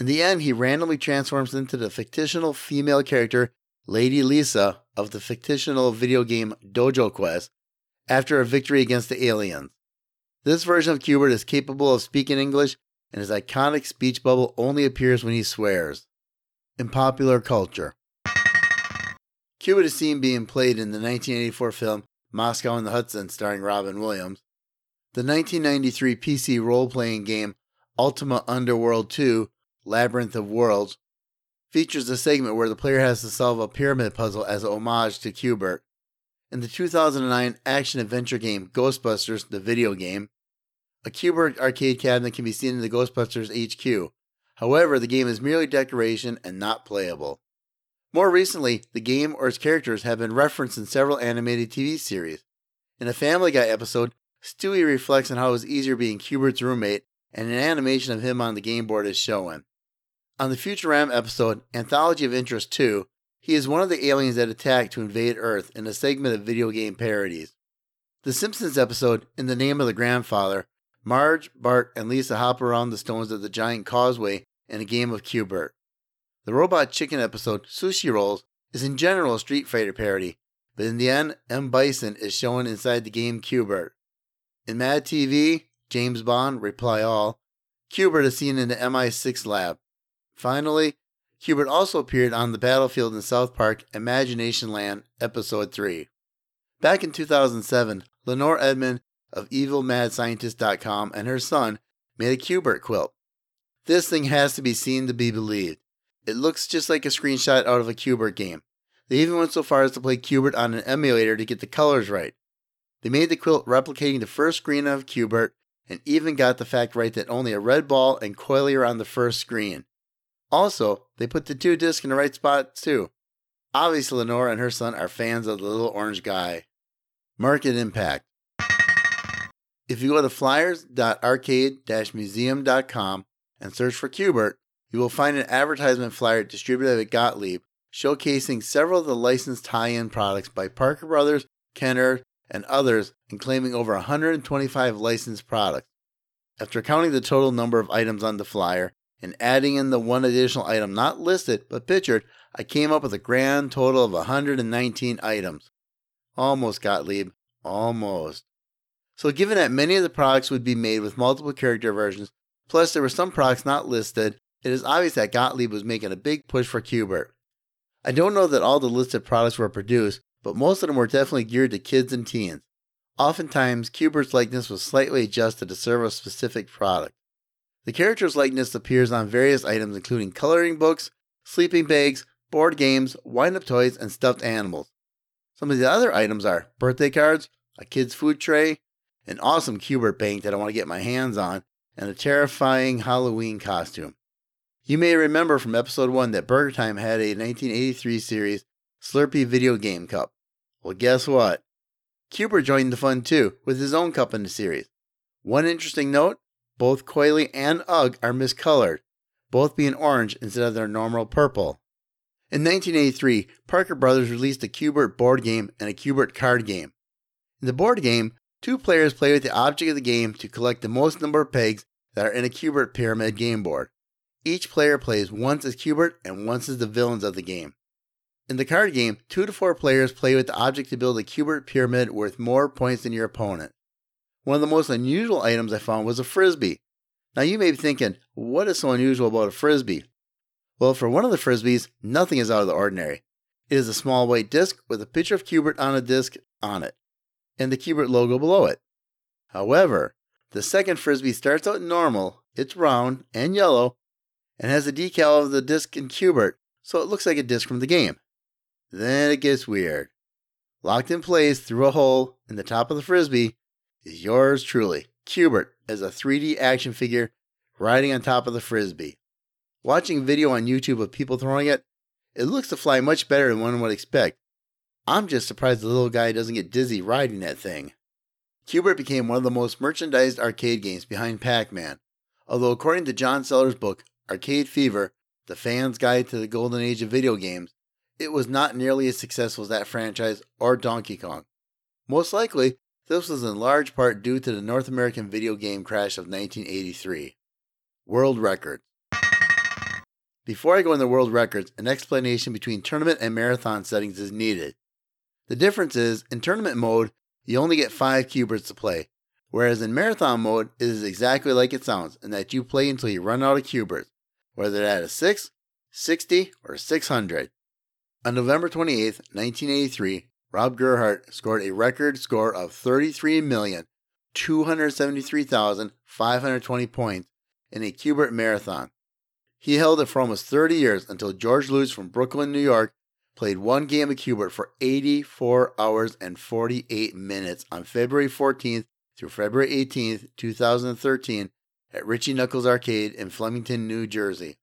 In the end, he randomly transforms into the fictional female character Lady Lisa of the fictional video game Dojo Quest after a victory against the aliens. This version of Q*bert is capable of speaking English, and his iconic speech bubble only appears when he swears. In popular culture, Q*bert is seen being played in the 1984 film Moscow on the Hudson starring Robin Williams, the 1993 PC role playing game Ultima Underworld 2 Labyrinth of Worlds features a segment where the player has to solve a pyramid puzzle as a homage to Q*bert. In the 2009 action adventure game Ghostbusters, the video game, a Q*bert arcade cabinet can be seen in the Ghostbusters HQ. However, the game is merely decoration and not playable. More recently, the game or its characters have been referenced in several animated TV series. In a Family Guy episode, Stewie reflects on how it was easier being Q*bert's roommate, and an animation of him on the game board is shown. On the Futurama episode Anthology of Interest 2, he is one of the aliens that attack to invade Earth in a segment of video game parodies. The Simpsons episode In the Name of the Grandfather, Marge, Bart, and Lisa hop around the stones of the giant causeway in a game of Q*bert. The Robot Chicken episode Sushi Rolls is in general a Street Fighter parody, but in the end, M. Bison is shown inside the game Q*bert. In Mad TV, James Bond, Reply All, Q*bert is seen in the MI6 lab. Finally, Q*bert also appeared on the battlefield in South Park Imagination Land, Episode 3. Back in 2007, Lenore Edman of EvilMadScientist.com and her son made a Q*bert quilt. This thing has to be seen to be believed. It looks just like a screenshot out of a Q*bert game. They even went so far as to play Q*bert on an emulator to get the colors right. They made the quilt replicating the first screen of Q*bert and even got the fact right that only a red ball and coily are on the first screen. Also, they put the two discs in the right spot too. Obviously, Lenora and her son are fans of the little orange guy. Market impact. If you go to flyers.arcade-museum.com and search for Q*bert, you will find an advertisement flyer distributed at Gottlieb showcasing several of the licensed tie-in products by Parker Brothers, Kenner, and others and claiming over 125 licensed products. After counting the total number of items on the flyer, and adding in the one additional item not listed but pictured, I came up with a grand total of 119 items. Almost, Gottlieb. Almost. So, given that many of the products would be made with multiple character versions, plus there were some products not listed, it is obvious that Gottlieb was making a big push for Q*bert. I don't know that all the listed products were produced, but most of them were definitely geared to kids and teens. Oftentimes, Q*bert's likeness was slightly adjusted to serve a specific product. The character's likeness appears on various items including coloring books, sleeping bags, board games, wind up toys, and stuffed animals. Some of the other items are birthday cards, a kid's food tray, an awesome Q*bert bank that I want to get my hands on, and a terrifying Halloween costume. You may remember from episode 1 that Burger Time had a 1983 series Slurpee video game cup. Well, guess what? Q*bert joined the fun too, with his own cup in the series. One interesting note both Coily and Ugg are miscolored, both being orange instead of their normal purple. In 1983, Parker Brothers released a Q*bert board game and a Q*bert card game. In the board game, two players play with the object of the game to collect the most number of pegs that are in a Q*bert pyramid game board. Each player plays once as Q*bert and once as the villains of the game. In the card game, two to four players play with the object to build a Q*bert pyramid worth more points than your opponent. One of the most unusual items I found was a frisbee. Now you may be thinking, what is so unusual about a frisbee? Well, for one of the frisbees, nothing is out of the ordinary. It is a small white disc with a picture of Q*bert on a disc on it, and the Q*bert logo below it. However, the second frisbee starts out normal, it's round and yellow, and has a decal of the disc in Q*bert, so it looks like a disc from the game. Then it gets weird. Locked in place through a hole in the top of the frisbee is yours truly, Q*bert, as a 3D action figure riding on top of the frisbee. Watching video on YouTube of people throwing it, it looks to fly much better than one would expect. I'm just surprised the little guy doesn't get dizzy riding that thing. Q*bert became one of the most merchandised arcade games behind Pac Man, although, according to John Sellers' book, Arcade Fever The Fan's Guide to the Golden Age of Video Games, it was not nearly as successful as that franchise or Donkey Kong. Most likely, this was in large part due to the North American video game crash of 1983. World Records Before I go into world records, an explanation between tournament and marathon settings is needed. The difference is, in tournament mode, you only get 5 Q*berts to play, whereas in marathon mode, it is exactly like it sounds, in that you play until you run out of Q*berts, whether at a 6, 60, or 600. On November 28, 1983, Rob Gerhardt scored a record score of 33,273,520 points in a Q*bert marathon. He held it for almost 30 years until George Leutz from Brooklyn, New York, played one game of Q*bert for 84 hours and 48 minutes on February 14th through February 18th, 2013, at Richie Knucklez Arcade in Flemington, New Jersey.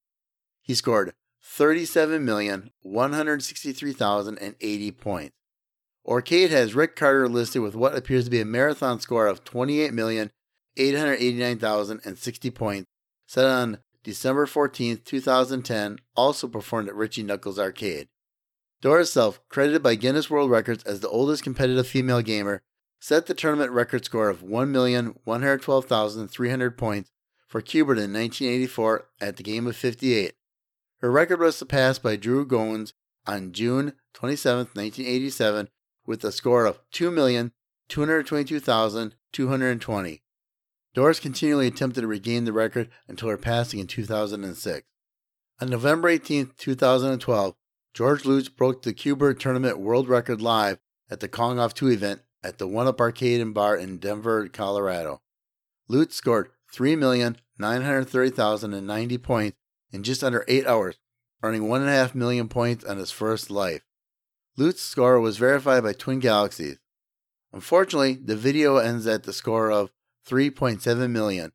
He scored 37,163,080 points. Arcade has Rick Carter listed with what appears to be a marathon score of 28,889,060 points, set on December 14, 2010, also performed at Richie Knucklez Arcade. Doris Self, credited by Guinness World Records as the oldest competitive female gamer, set the tournament record score of 1,112,300 points for Q*bert in 1984 at the game of 58. Her record was surpassed by Drew Goins on June 27, 1987, with a score of 2,222,220. Doris continually attempted to regain the record until her passing in 2006. On November 18, 2012, George Leutz broke the Q*bert Tournament world record live at the Kong Off 2 event at the One Up Arcade and Bar in Denver, Colorado. Leutz scored 3,930,090 points in just under 8 hours, earning 1.5 million points on his first life. Leutz's score was verified by Twin Galaxies. Unfortunately, the video ends at the score of 3.7 million,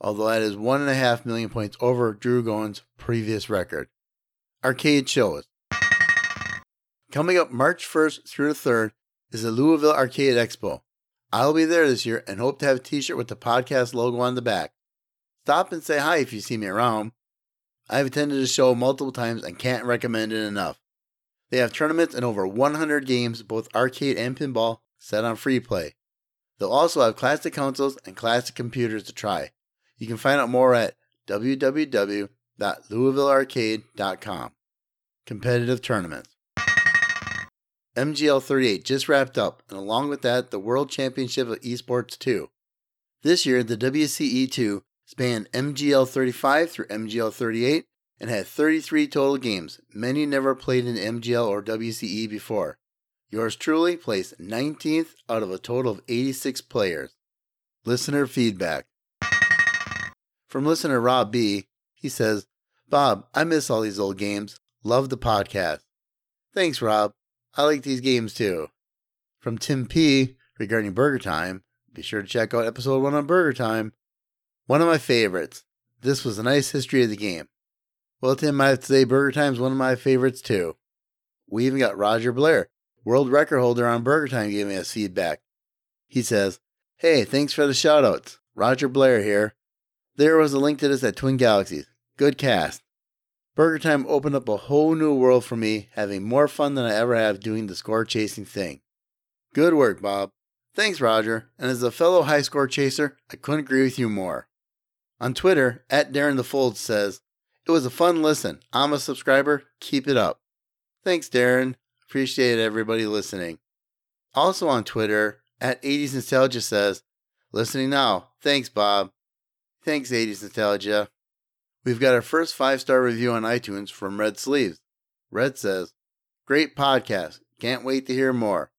although that is 1.5 million points over Drew Goins' previous record. Arcade shows. Coming up March 1st through the 3rd is the Louisville Arcade Expo. I'll be there this year and hope to have a t shirt with the podcast logo on the back. Stop and say hi if you see me around. I've attended the show multiple times and can't recommend it enough. They have tournaments and over 100 games, both arcade and pinball, set on free play. They'll also have classic consoles and classic computers to try. You can find out more at www.louisvillearcade.com. Competitive tournaments. MGL 38 just wrapped up, and along with that, the World Championship of Esports 2. This year, the WCE 2 spanned MGL 35 through MGL 38 and had 33 total games, many never played in MGL or WCE before. Yours truly placed 19th out of a total of 86 players. Listener feedback. From listener Rob B., he says, Bob, I miss all these old games. Love the podcast. Thanks, Rob. I like these games too. From Tim P. regarding Burger Time, be sure to check out episode 1 on Burger Time. One of my favorites. This was a nice history of the game. Well, Tim, I have to say Burger Time's one of my favorites too. We even got Roger Blair, world record holder on Burger Time, giving us feedback. He says, Hey, thanks for the shoutouts. Roger Blair here. There was a link to this at Twin Galaxies. Good cast. Burger Time opened up a whole new world for me, having more fun than I ever have doing the score chasing thing. Good work, Bob. Thanks, Roger. And as a fellow high score chaser, I couldn't agree with you more. On Twitter, at Darren the Fold says, It was a fun listen. I'm a subscriber. Keep it up. Thanks, Darren. Appreciate everybody listening. Also on Twitter, at 80s Nostalgia says, Listening now. Thanks, Bob. Thanks, 80s Nostalgia. We've got our first five star review on iTunes from Red Sleeves. Red says, Great podcast. Can't wait to hear more.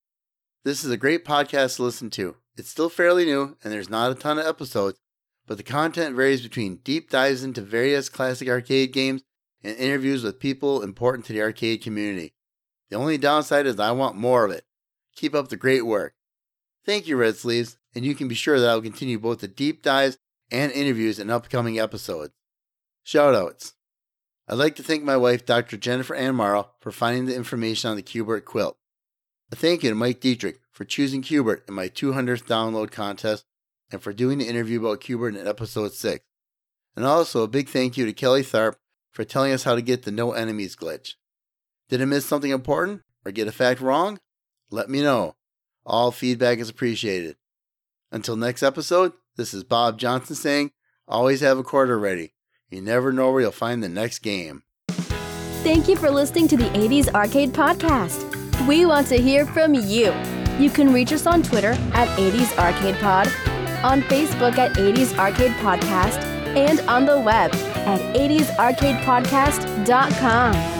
This is a great podcast to listen to. It's still fairly new and there's not a ton of episodes, but the content varies between deep dives into various classic arcade games and interviews with people important to the arcade community. The only downside is I want more of it. Keep up the great work. Thank you, Red Sleeves, and you can be sure that I will continue both the deep dives and interviews in upcoming episodes. Shoutouts. I'd like to thank my wife, Dr. Jennifer Ann Morrow, for finding the information on the Q*bert quilt. A thank you to Mike Dietrich for choosing Q*bert in my 200th download contest and for doing the interview about Q*bert in episode 6. And also a big thank you to Kelly Tharp for telling us how to get the no enemies glitch. Did I miss something important or get a fact wrong? Let me know. All feedback is appreciated. Until next episode, this is Bob Johnson saying, always have a quarter ready. You never know where you'll find the next game. Thank you for listening to the 80s Arcade Podcast. We want to hear from you. You can reach us on Twitter at 80s Arcade Pod, on Facebook at 80s Arcade Podcast, and on the web at 80sarcadepodcast.com.